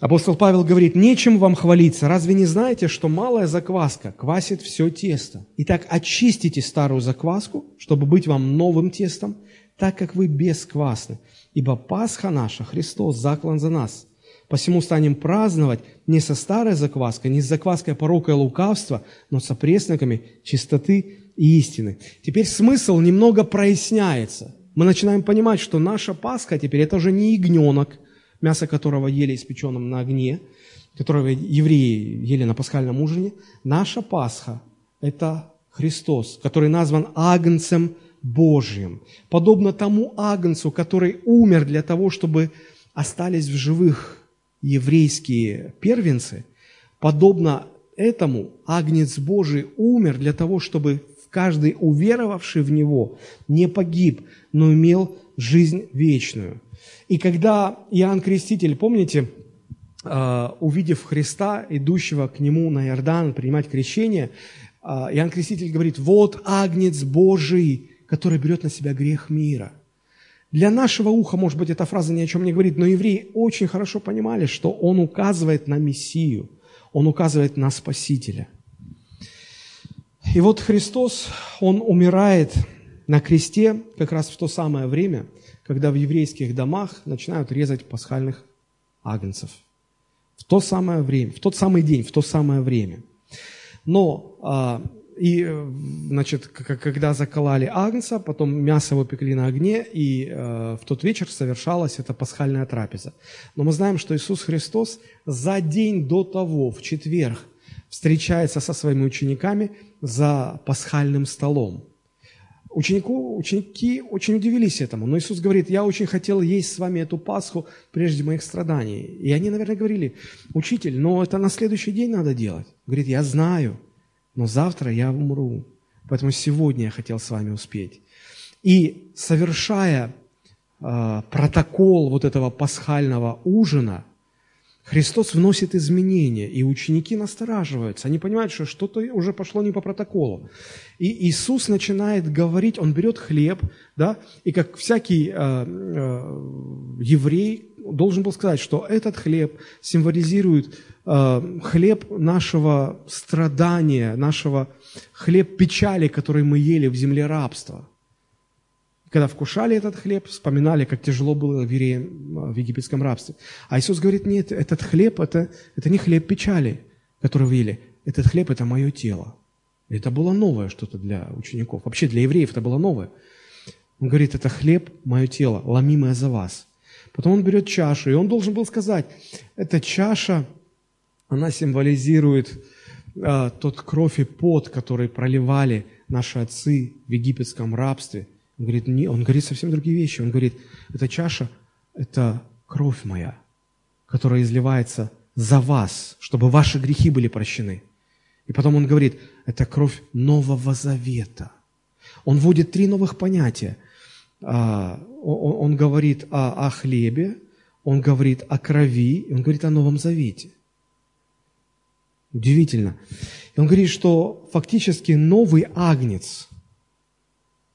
Апостол Павел говорит, нечем вам хвалиться. Разве не знаете, что малая закваска квасит все тесто? Итак, очистите старую закваску, чтобы быть вам новым тестом, так как вы бесквасны. Ибо Пасха наша, Христос, заклан за нас. Посему станем праздновать не со старой закваской, не с закваской порока и лукавства, но со пресноками чистоты и истины. Теперь смысл немного проясняется. Мы начинаем понимать, что наша Пасха теперь это уже не ягненок – мясо которого ели испеченным на огне, которого евреи ели на пасхальном ужине. Наша Пасха – это Христос, который назван Агнцем Божьим. Подобно тому Агнцу, который умер для того, чтобы остались в живых еврейские первенцы, подобно этому Агнец Божий умер для того, чтобы каждый уверовавший в Него не погиб, но имел жизнь вечную – и когда Иоанн Креститель, помните, а, увидев Христа, идущего к нему на Иордан принимать крещение, а, Иоанн Креститель говорит, вот Агнец Божий, который берет на себя грех мира. Для нашего уха, может быть, эта фраза ни о чем не говорит, но евреи очень хорошо понимали, что он указывает на Мессию, он указывает на Спасителя. И вот Христос, он умирает на кресте как раз в то самое время – когда в еврейских домах начинают резать пасхальных агнцев. В то самое время, в тот самый день, в то самое время. Но а, и, значит, когда закололи агнца, потом мясо его на огне, и э, в тот вечер совершалась эта пасхальная трапеза. Но мы знаем, что Иисус Христос за день до того, в четверг, встречается со своими учениками за пасхальным столом. Ученику, ученики очень удивились этому, но Иисус говорит, я очень хотел есть с вами эту Пасху прежде моих страданий. И они, наверное, говорили, учитель, но это на следующий день надо делать. Говорит, я знаю, но завтра я умру, поэтому сегодня я хотел с вами успеть. И совершая э, протокол вот этого пасхального ужина – Христос вносит изменения, и ученики настораживаются. Они понимают, что что-то уже пошло не по протоколу. И Иисус начинает говорить, Он берет хлеб, да, и как всякий э, э, еврей должен был сказать, что этот хлеб символизирует э, хлеб нашего страдания, нашего хлеб печали, который мы ели в земле рабства. Когда вкушали этот хлеб, вспоминали, как тяжело было евреям в египетском рабстве. А Иисус говорит, нет, этот хлеб, это, это не хлеб печали, который вы ели. Этот хлеб – это мое тело. Это было новое что-то для учеников. Вообще для евреев это было новое. Он говорит, это хлеб, мое тело, ломимое за вас. Потом он берет чашу, и он должен был сказать, эта чаша, она символизирует а, тот кровь и пот, который проливали наши отцы в египетском рабстве – Он говорит, не, он говорит совсем другие вещи. Он говорит, эта чаша – это кровь моя, которая изливается за вас, чтобы ваши грехи были прощены. И потом он говорит, это кровь Нового Завета. Он вводит три новых понятия. А, он говорит о, о хлебе, он говорит о крови, он говорит о Новом Завете. Удивительно. И он говорит, что фактически новый агнец,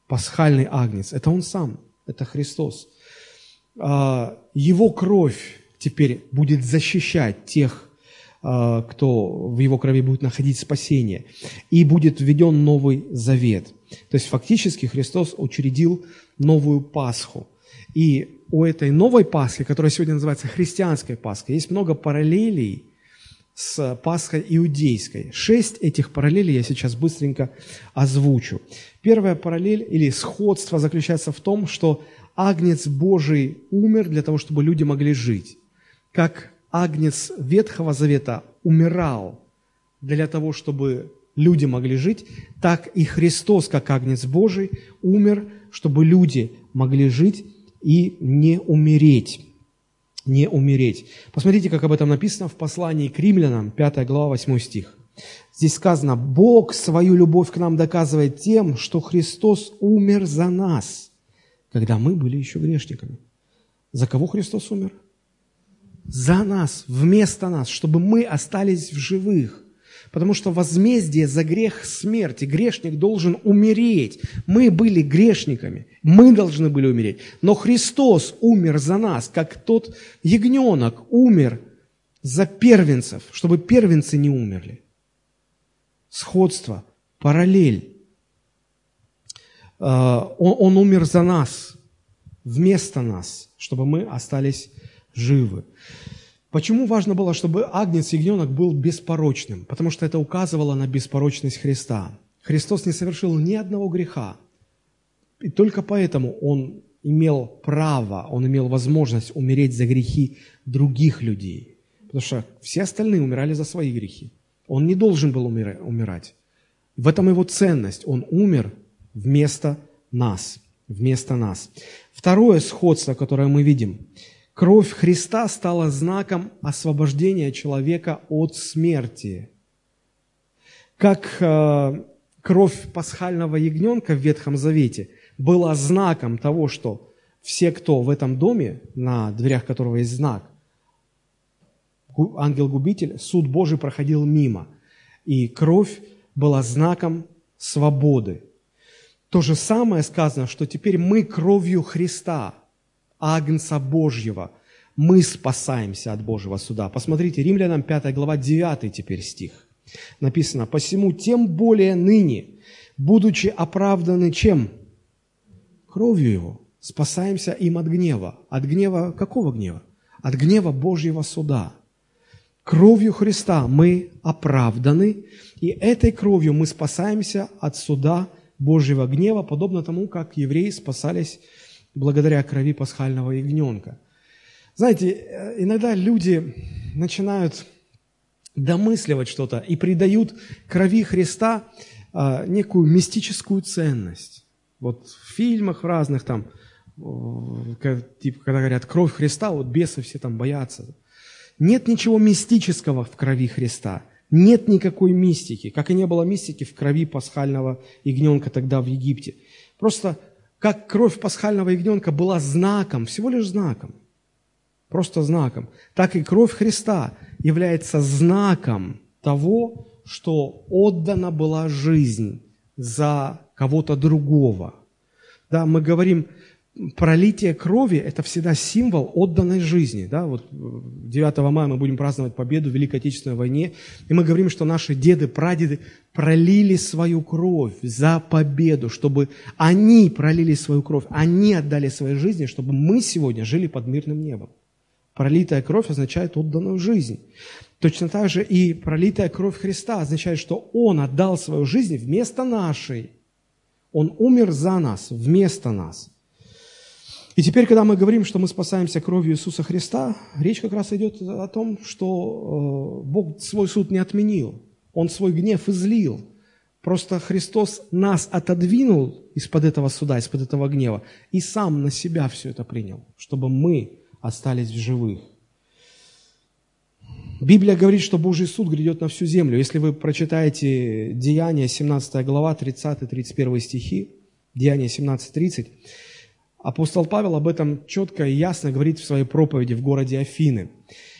пасхальный агнец, это он сам, это Христос. А, его кровь теперь будет защищать тех, а, кто в его крови будет находить спасение. И будет введен новый завет. То есть фактически Христос учредил новую Пасху. И у этой новой Пасхи, которая сегодня называется христианской Пасхой, есть много параллелей с Пасхой иудейской. Шесть этих параллелей я сейчас быстренько озвучу. Первая параллель или сходство заключается в том, что Агнец Божий умер для того, чтобы люди могли жить. Как Агнец Ветхого Завета умирал для того, чтобы люди могли жить, так и Христос, как Агнец Божий, умер, чтобы люди могли жить и не умереть не умереть. Посмотрите, как об этом написано в послании к римлянам, 5 глава, 8 стих. Здесь сказано, Бог свою любовь к нам доказывает тем, что Христос умер за нас, когда мы были еще грешниками. За кого Христос умер? За нас, вместо нас, чтобы мы остались в живых. Потому что возмездие за грех смерти. Грешник должен умереть. Мы были грешниками. Мы должны были умереть. Но Христос умер за нас, как тот ягненок умер за первенцев, чтобы первенцы не умерли. Сходство, параллель. Он, он умер за нас, вместо нас, чтобы мы остались живы. Почему важно было, чтобы агнец ягненок был беспорочным? Потому что это указывало на беспорочность Христа. Христос не совершил ни одного греха. И только поэтому Он имел право, Он имел возможность умереть за грехи других людей. Потому что все остальные умирали за свои грехи. Он не должен был умирать. В этом его ценность. Он умер вместо нас. Вместо нас. Второе сходство, которое мы видим – Кровь Христа стала знаком освобождения человека от смерти. Как э, кровь пасхального ягненка в Ветхом Завете была знаком того, что все, кто в этом доме, на дверях которого есть знак, ангел-губитель, суд Божий проходил мимо. И кровь была знаком свободы. То же самое сказано, что теперь мы кровью Христа – Агнца Божьего, мы спасаемся от Божьего суда. Посмотрите, Римлянам 5 глава 9 теперь стих. Написано, «Посему тем более ныне, будучи оправданы чем? Кровью Его, спасаемся им от гнева». От гнева какого гнева? От гнева Божьего суда. Кровью Христа мы оправданы, и этой кровью мы спасаемся от суда Божьего гнева, подобно тому, как евреи спасались благодаря крови пасхального ягненка. Знаете, э, иногда люди начинают домысливать что-то и придают крови Христа а, некую мистическую ценность. Вот в фильмах разных там, типа, когда говорят «кровь Христа», вот бесы все там боятся. Нет ничего мистического в крови Христа. Нет никакой мистики, как и не было мистики в крови пасхального ягненка тогда в Египте. Просто как кровь пасхального ягненка была знаком, всего лишь знаком, просто знаком, так и кровь Христа является знаком того, что отдана была жизнь за кого-то другого. Да, мы говорим, пролитие крови – это всегда символ отданной жизни. Да? Вот 9 мая мы будем праздновать победу в Великой Отечественной войне, и мы говорим, что наши деды, прадеды пролили свою кровь за победу, чтобы они пролили свою кровь, они отдали свои жизни, чтобы мы сегодня жили под мирным небом. Пролитая кровь означает отданную жизнь. Точно так же и пролитая кровь Христа означает, что Он отдал свою жизнь вместо нашей. Он умер за нас, вместо нас – и теперь, когда мы говорим, что мы спасаемся кровью Иисуса Христа, речь как раз идет о том, что э, Бог свой суд не отменил. Он свой гнев излил Просто Христос нас отодвинул из-под этого суда, из-под этого гнева, и сам на себя все это принял, чтобы мы остались в живых. Библия говорит, что Божий суд грядет на всю землю. Если вы прочитаете Деяния, 17 глава, 30-31 стихи, Деяния 17-30, апостол Павел об этом четко и ясно говорит в своей проповеди в городе Афины.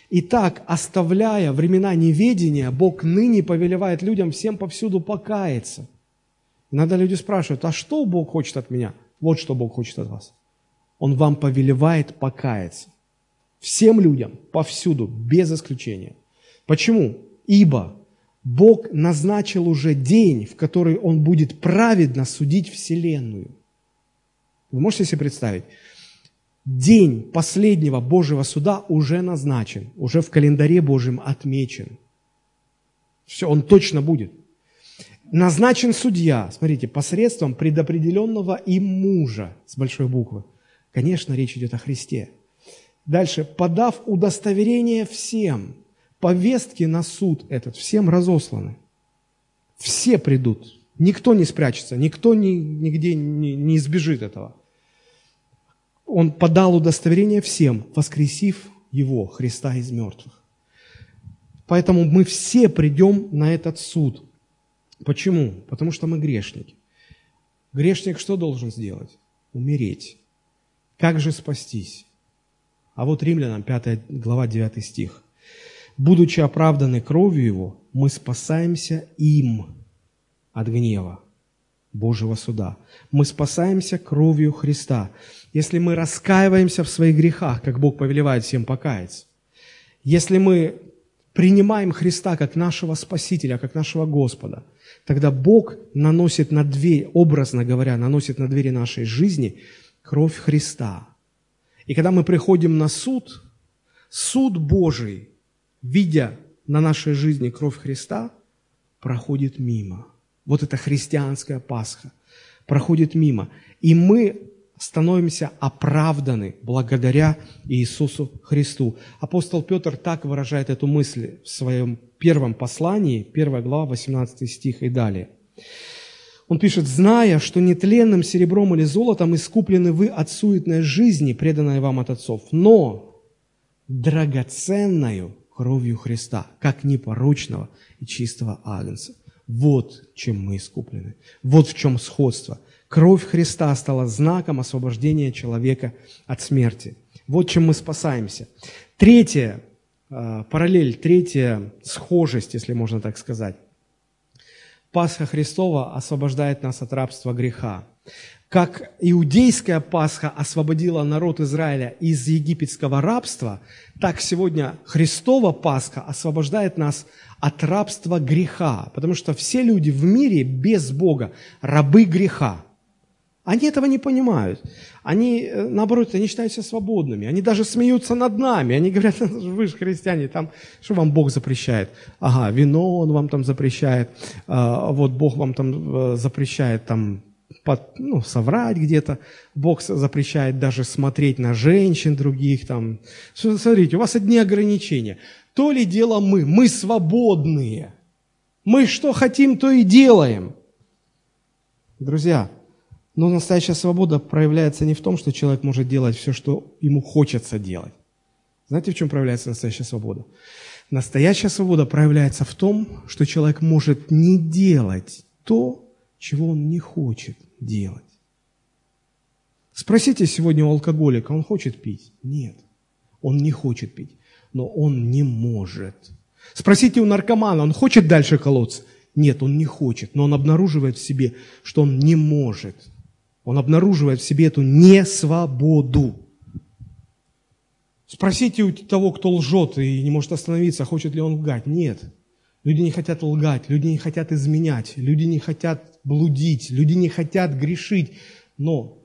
Итак, оставляя времена неведения, Бог ныне повелевает людям всем повсюду покаяться. Иногда люди спрашивают, а что Бог хочет от меня? Вот что Бог хочет от вас. Он вам повелевает покаяться. Всем людям, повсюду, без исключения. Почему? Ибо Бог назначил уже день, в который Он будет праведно судить Вселенную. Вы можете себе представить? День последнего Божьего суда уже назначен, уже в календаре Божьем отмечен. Все, он точно будет. Назначен судья, смотрите, посредством предопределенного им мужа, с большой буквы. Конечно, речь идет о Христе – Дальше, подав удостоверение всем, повестки на суд этот, всем разосланы. Все придут, никто не спрячется, никто ни, нигде не, не избежит этого. Он подал удостоверение всем, воскресив его, Христа из мертвых. Поэтому мы все придем на этот суд. Почему? Потому что мы грешники. Грешник что должен сделать? Умереть. Как же спастись? А вот Римлянам 5 глава 9 стих. «Будучи оправданы кровью Его, мы спасаемся им от гнева Божьего суда. Мы спасаемся кровью Христа. Если мы раскаиваемся в своих грехах, как Бог повелевает всем покаяться, если мы принимаем Христа как нашего Спасителя, как нашего Господа, тогда Бог наносит на дверь, образно говоря, наносит на двери нашей жизни кровь Христа – и когда мы приходим на суд, суд Божий, видя на нашей жизни кровь Христа, проходит мимо. Вот это христианская Пасха. Проходит мимо. И мы становимся оправданы благодаря Иисусу Христу. Апостол Петр так выражает эту мысль в своем первом послании, 1 глава, 18 стих и далее. Он пишет, зная, что нетленным серебром или золотом искуплены вы от суетной жизни, преданной вам от отцов, но драгоценную кровью Христа, как непорочного и чистого агнца. Вот чем мы искуплены. Вот в чем сходство. Кровь Христа стала знаком освобождения человека от смерти. Вот чем мы спасаемся. Третья э, параллель, третья схожесть, если можно так сказать. Пасха Христова освобождает нас от рабства греха. Как иудейская Пасха освободила народ Израиля из египетского рабства, так сегодня Христова Пасха освобождает нас от рабства греха, потому что все люди в мире без Бога – рабы греха. Они этого не понимают. Они, э, наоборот, они считают себя свободными. Они даже смеются над нами. Они говорят, вы же христиане, там, что вам Бог запрещает? Ага, вино Он вам там запрещает. А, вот Бог вам там э, запрещает там под, ну, соврать где-то. Бог запрещает даже смотреть на женщин других. Там. Смотрите, у вас одни ограничения. То ли дело мы, мы свободные. Мы что хотим, то и делаем. Друзья, но настоящая свобода проявляется не в том, что человек может делать все, что ему хочется делать. Знаете, в чем проявляется настоящая свобода? Настоящая свобода проявляется в том, что человек может не делать то, чего он не хочет делать. Спросите сегодня у алкоголика, он хочет пить? Нет, он не хочет пить, но он не может. Спросите у наркомана, он хочет дальше колоться? Нет, он не хочет, но он обнаруживает в себе, что он не может – он обнаруживает в себе эту несвободу. Спросите у того, кто лжет и не может остановиться, хочет ли он лгать. Нет. Люди не хотят лгать, люди не хотят изменять, люди не хотят блудить, люди не хотят грешить, но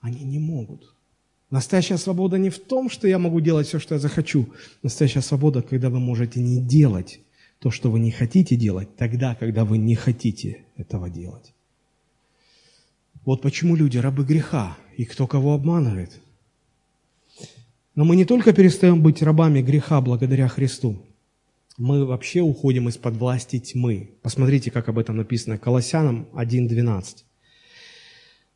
они не могут. Настоящая свобода не в том, что я могу делать все, что я захочу. Настоящая свобода, когда вы можете не делать то, что вы не хотите делать, тогда, когда вы не хотите этого делать. Вот почему люди рабы греха, и кто кого обманывает. Но мы не только перестаем быть рабами греха благодаря Христу, мы вообще уходим из-под власти тьмы. Посмотрите, как об этом написано. Колоссянам 1.12.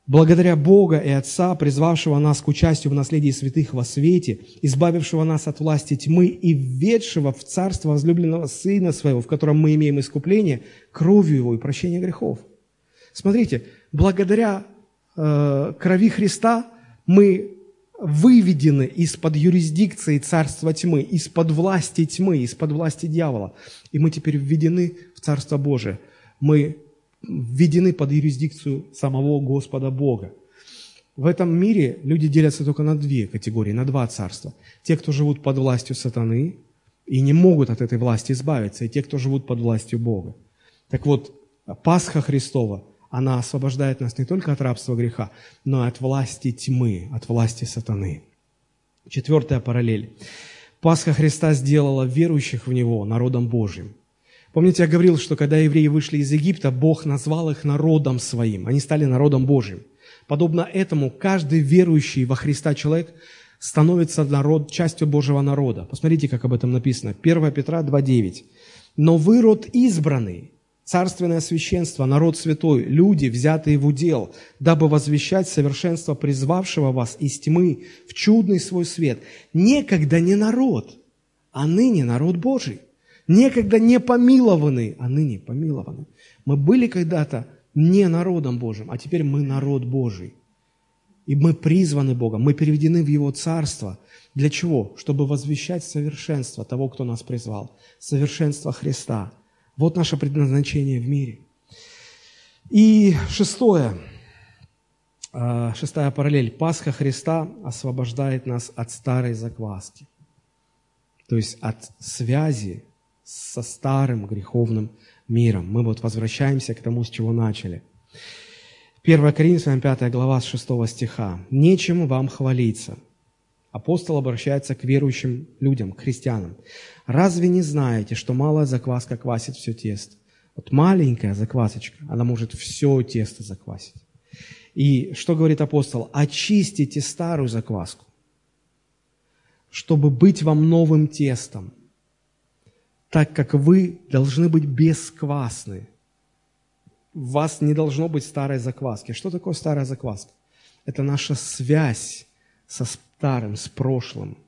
Благодаря Бога и Отца, призвавшего нас к участию в наследии святых во свете, избавившего нас от власти тьмы и введшего в царство возлюбленного Сына Своего, в котором мы имеем искупление, кровью Его и прощение грехов. Смотрите, благодаря э, крови Христа мы выведены из-под юрисдикции царства тьмы, из-под власти тьмы, из-под власти дьявола. И мы теперь введены в Царство Божие. Мы введены под юрисдикцию самого Господа Бога. В этом мире люди делятся только на две категории, на два царства. Те, кто живут под властью сатаны и не могут от этой власти избавиться, и те, кто живут под властью Бога. Так вот, Пасха Христова, она освобождает нас не только от рабства греха, но и от власти тьмы, от власти сатаны. Четвертая параллель. Пасха Христа сделала верующих в Него народом Божьим – Помните, я говорил, что когда евреи вышли из Египта, Бог назвал их народом своим. Они стали народом Божьим. Подобно этому, каждый верующий во Христа человек становится народ, частью Божьего народа. Посмотрите, как об этом написано. 1 Петра 2.9. «Но вы род избранный, царственное священство, народ святой, люди, взятые в удел, дабы возвещать совершенство призвавшего вас из тьмы в чудный свой свет. Некогда не народ, а ныне народ Божий» некогда не помилованы, а ныне помилованы. Мы были когда-то не народом Божьим, а теперь мы народ Божий. И мы призваны Богом, мы переведены в Его Царство. Для чего? Чтобы возвещать совершенство того, кто нас призвал. Совершенство Христа. Вот наше предназначение в мире. И шестое, а, шестая параллель. Пасха Христа освобождает нас от старой закваски. То есть от связи со старым греховным миром. Мы вот возвращаемся к тому, с чего начали. 1 Коринфянам 5 глава с 6 стиха. «Нечем вам хвалиться». Апостол обращается к верующим людям, к христианам. «Разве не знаете, что малая закваска квасит все тесто?» Вот маленькая заквасочка, она может все тесто заквасить. И что говорит апостол? Очистите старую закваску, чтобы быть вам новым тестом, так как вы должны быть бесквасны. В вас не должно быть старой закваски. Что такое старая закваска? Это наша связь со старым, с прошлым,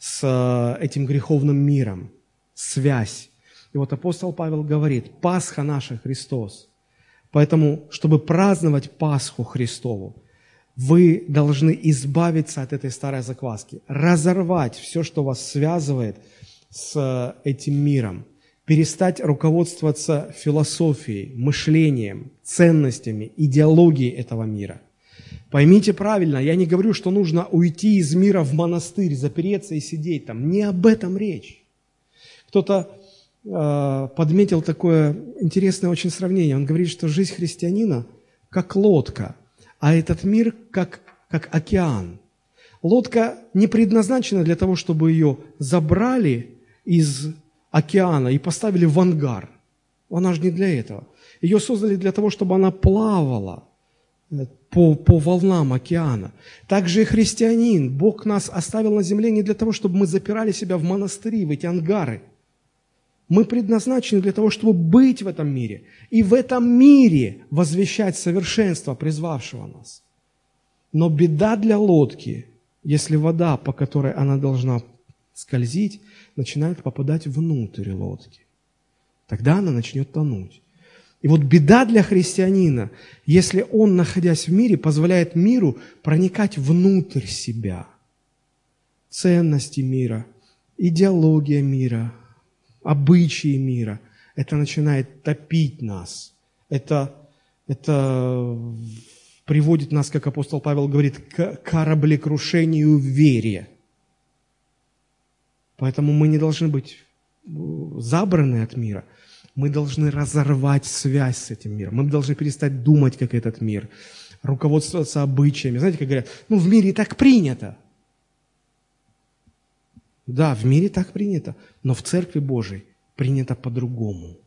с э, этим греховным миром. Связь. И вот апостол Павел говорит, Пасха наша Христос. Поэтому, чтобы праздновать Пасху Христову, вы должны избавиться от этой старой закваски, разорвать все, что вас связывает – с этим миром, перестать руководствоваться философией, мышлением, ценностями, идеологией этого мира. Поймите правильно, я не говорю, что нужно уйти из мира в монастырь, запереться и сидеть там. Не об этом речь. Кто-то э, подметил такое интересное очень сравнение. Он говорит, что жизнь христианина как лодка, а этот мир как, как океан. Лодка не предназначена для того, чтобы ее забрали из океана и поставили в ангар. Она же не для этого. Ее создали для того, чтобы она плавала по, по волнам океана. Также и христианин. Бог нас оставил на земле не для того, чтобы мы запирали себя в монастыри, в эти ангары. Мы предназначены для того, чтобы быть в этом мире. И в этом мире возвещать совершенство призвавшего нас. Но беда для лодки, если вода, по которой она должна скользить, начинает попадать внутрь лодки. Тогда она начнет тонуть. И вот беда для христианина, если он, находясь в мире, позволяет миру проникать внутрь себя. Ценности мира, идеология мира, обычаи мира. Это начинает топить нас. Это, это приводит нас, как апостол Павел говорит, к кораблекрушению в вере. Поэтому мы не должны быть э, забраны от мира. Мы должны разорвать связь с этим миром. Мы должны перестать думать, как этот мир, руководствоваться обычаями. Знаете, как говорят, ну в мире так принято. Да, в мире так принято, но в Церкви Божией принято по-другому.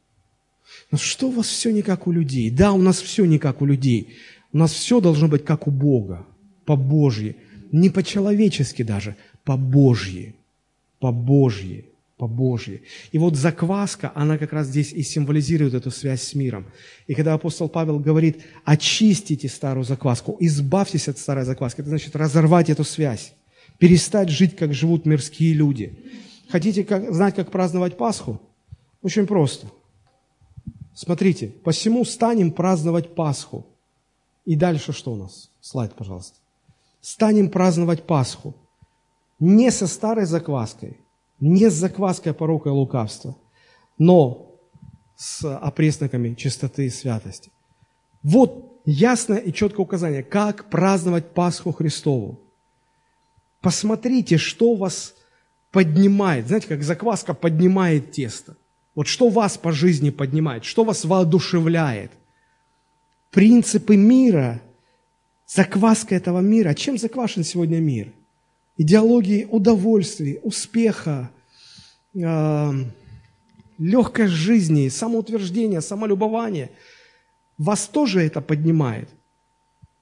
Но что у вас все не как у людей? Да, у нас все не как у людей. У нас все должно быть как у Бога, по-божьи. Не по-человечески даже, по-божьи по Божьи. по Божьей. И вот закваска, она как раз здесь и символизирует эту связь с миром. И когда апостол Павел говорит, очистите старую закваску, избавьтесь от старой закваски, это значит разорвать эту связь, перестать жить, как живут мирские люди. Хотите как, знать, как праздновать Пасху? Очень просто. Смотрите, посему станем праздновать Пасху. И дальше что у нас? Слайд, пожалуйста. Станем праздновать Пасху не со старой закваской, не с закваской порока и лукавства, но с опресноками чистоты и святости. Вот ясное и четкое указание, как праздновать Пасху Христову. Посмотрите, что вас поднимает. Знаете, как закваска поднимает тесто. Вот что вас по жизни поднимает, что вас воодушевляет. Принципы мира, закваска этого мира. Чем заквашен сегодня мир? Идеологии удовольствия, успеха, э, легкой жизни, самоутверждения, самолюбования. Вас тоже это поднимает.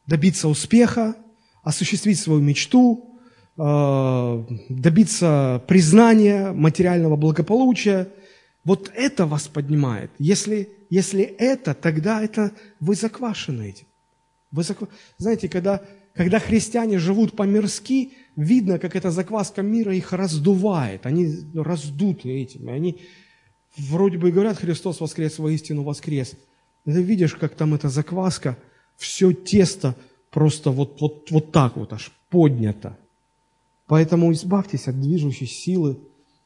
Добиться успеха, осуществить свою мечту, э, добиться признания, материального благополучия – вот это вас поднимает. Если, если это, тогда это вы заквашены этим. Вы заква... Знаете, когда, когда христиане живут по-мирски, видно, как эта закваска мира их раздувает. Они раздуты этим. И они вроде бы говорят, Христос воскрес, воистину воскрес. Ты видишь, как там эта закваска, все тесто просто вот, вот, вот так вот аж поднято. Поэтому избавьтесь от движущей силы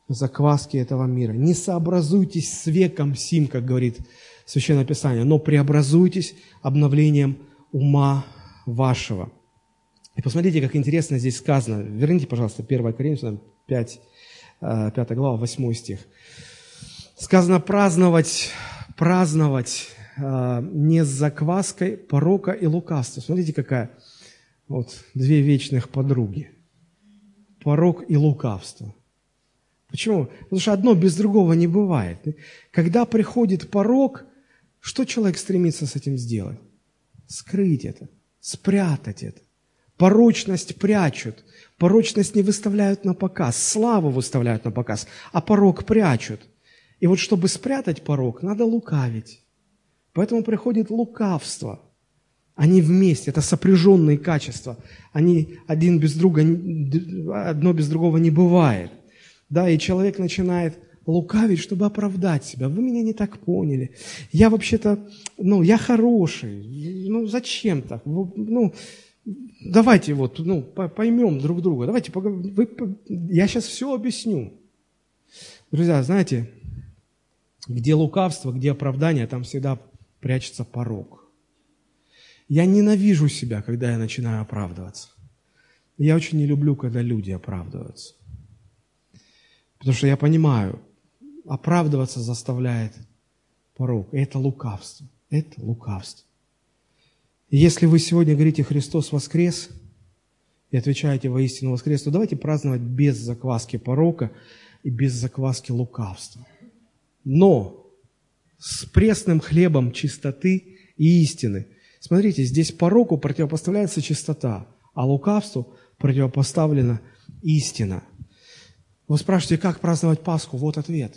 закваски этого мира. Не сообразуйтесь с веком сим, как говорит Священное Писание, но преобразуйтесь обновлением ума вашего. И посмотрите, как интересно здесь сказано. Верните, пожалуйста, 1 Коринфянам 5, 5 э, глава, 8 стих. Сказано праздновать, праздновать э, не с закваской порока и лукавства. Смотрите, какая вот две вечных подруги. Порок и лукавство – Почему? Потому что одно без другого не бывает. Когда приходит порог, что человек стремится с этим сделать? Скрыть это, спрятать это. Порочность прячут, порочность не выставляют на показ, славу выставляют на показ, а порог прячут. И вот чтобы спрятать порог, надо лукавить. Поэтому приходит лукавство. Они вместе, это сопряженные качества. Они один без друга, одно без другого не бывает – да, и человек начинает лукавить, чтобы оправдать себя. Вы меня не так поняли. Я вообще-то, ну, я хороший. Ну, зачем так? Ну, давайте вот, ну, поймем друг друга. Давайте поговорим. Вы, я сейчас все объясню. Друзья, знаете, где лукавство, где оправдание, там всегда прячется порог. Я ненавижу себя, когда я начинаю оправдываться. Я очень не люблю, когда люди оправдываются. Потому что я понимаю, оправдываться заставляет порог. это лукавство. Это лукавство. Если вы сегодня говорите «Христос воскрес» и отвечаете «Воистину воскрес», то давайте праздновать без закваски порока и без закваски лукавства. Но с пресным хлебом чистоты и истины. Смотрите, здесь пороку противопоставляется чистота, а лукавству противопоставлена истина – вы спрашиваете, как праздновать Пасху? Вот ответ.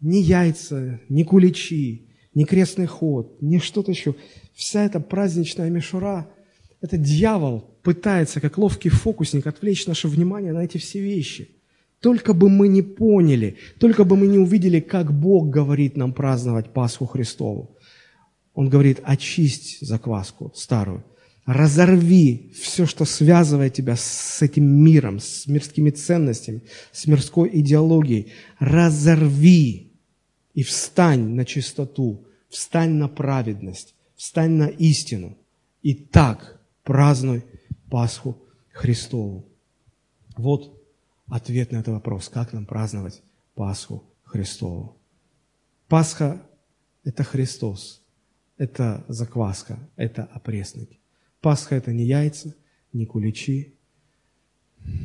Ни яйца, ни куличи, ни крестный ход, ни что-то еще. Вся эта праздничная мишура, это дьявол пытается, как ловкий фокусник, отвлечь наше внимание на эти все вещи. Только бы мы не поняли, только бы мы не увидели, как Бог говорит нам праздновать Пасху Христову. Он говорит, очисть закваску старую – Разорви все, что связывает тебя с этим миром, с мирскими ценностями, с мирской идеологией. Разорви и встань на чистоту, встань на праведность, встань на истину. И так празднуй Пасху Христову. Вот ответ на этот вопрос, как нам праздновать Пасху Христову. Пасха – это Христос, это закваска, это опресники. Пасха – это не яйца, не куличи,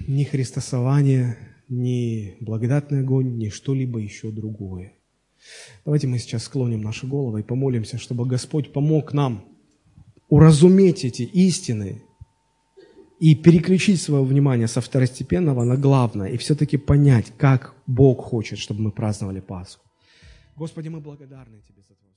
не христосование, не благодатный огонь, не что-либо еще другое. Давайте мы сейчас склоним наши головы и помолимся, чтобы Господь помог нам уразуметь эти истины и переключить свое внимание со второстепенного на главное, и все-таки понять, как Бог хочет, чтобы мы праздновали Пасху. Господи, мы благодарны Тебе за Твое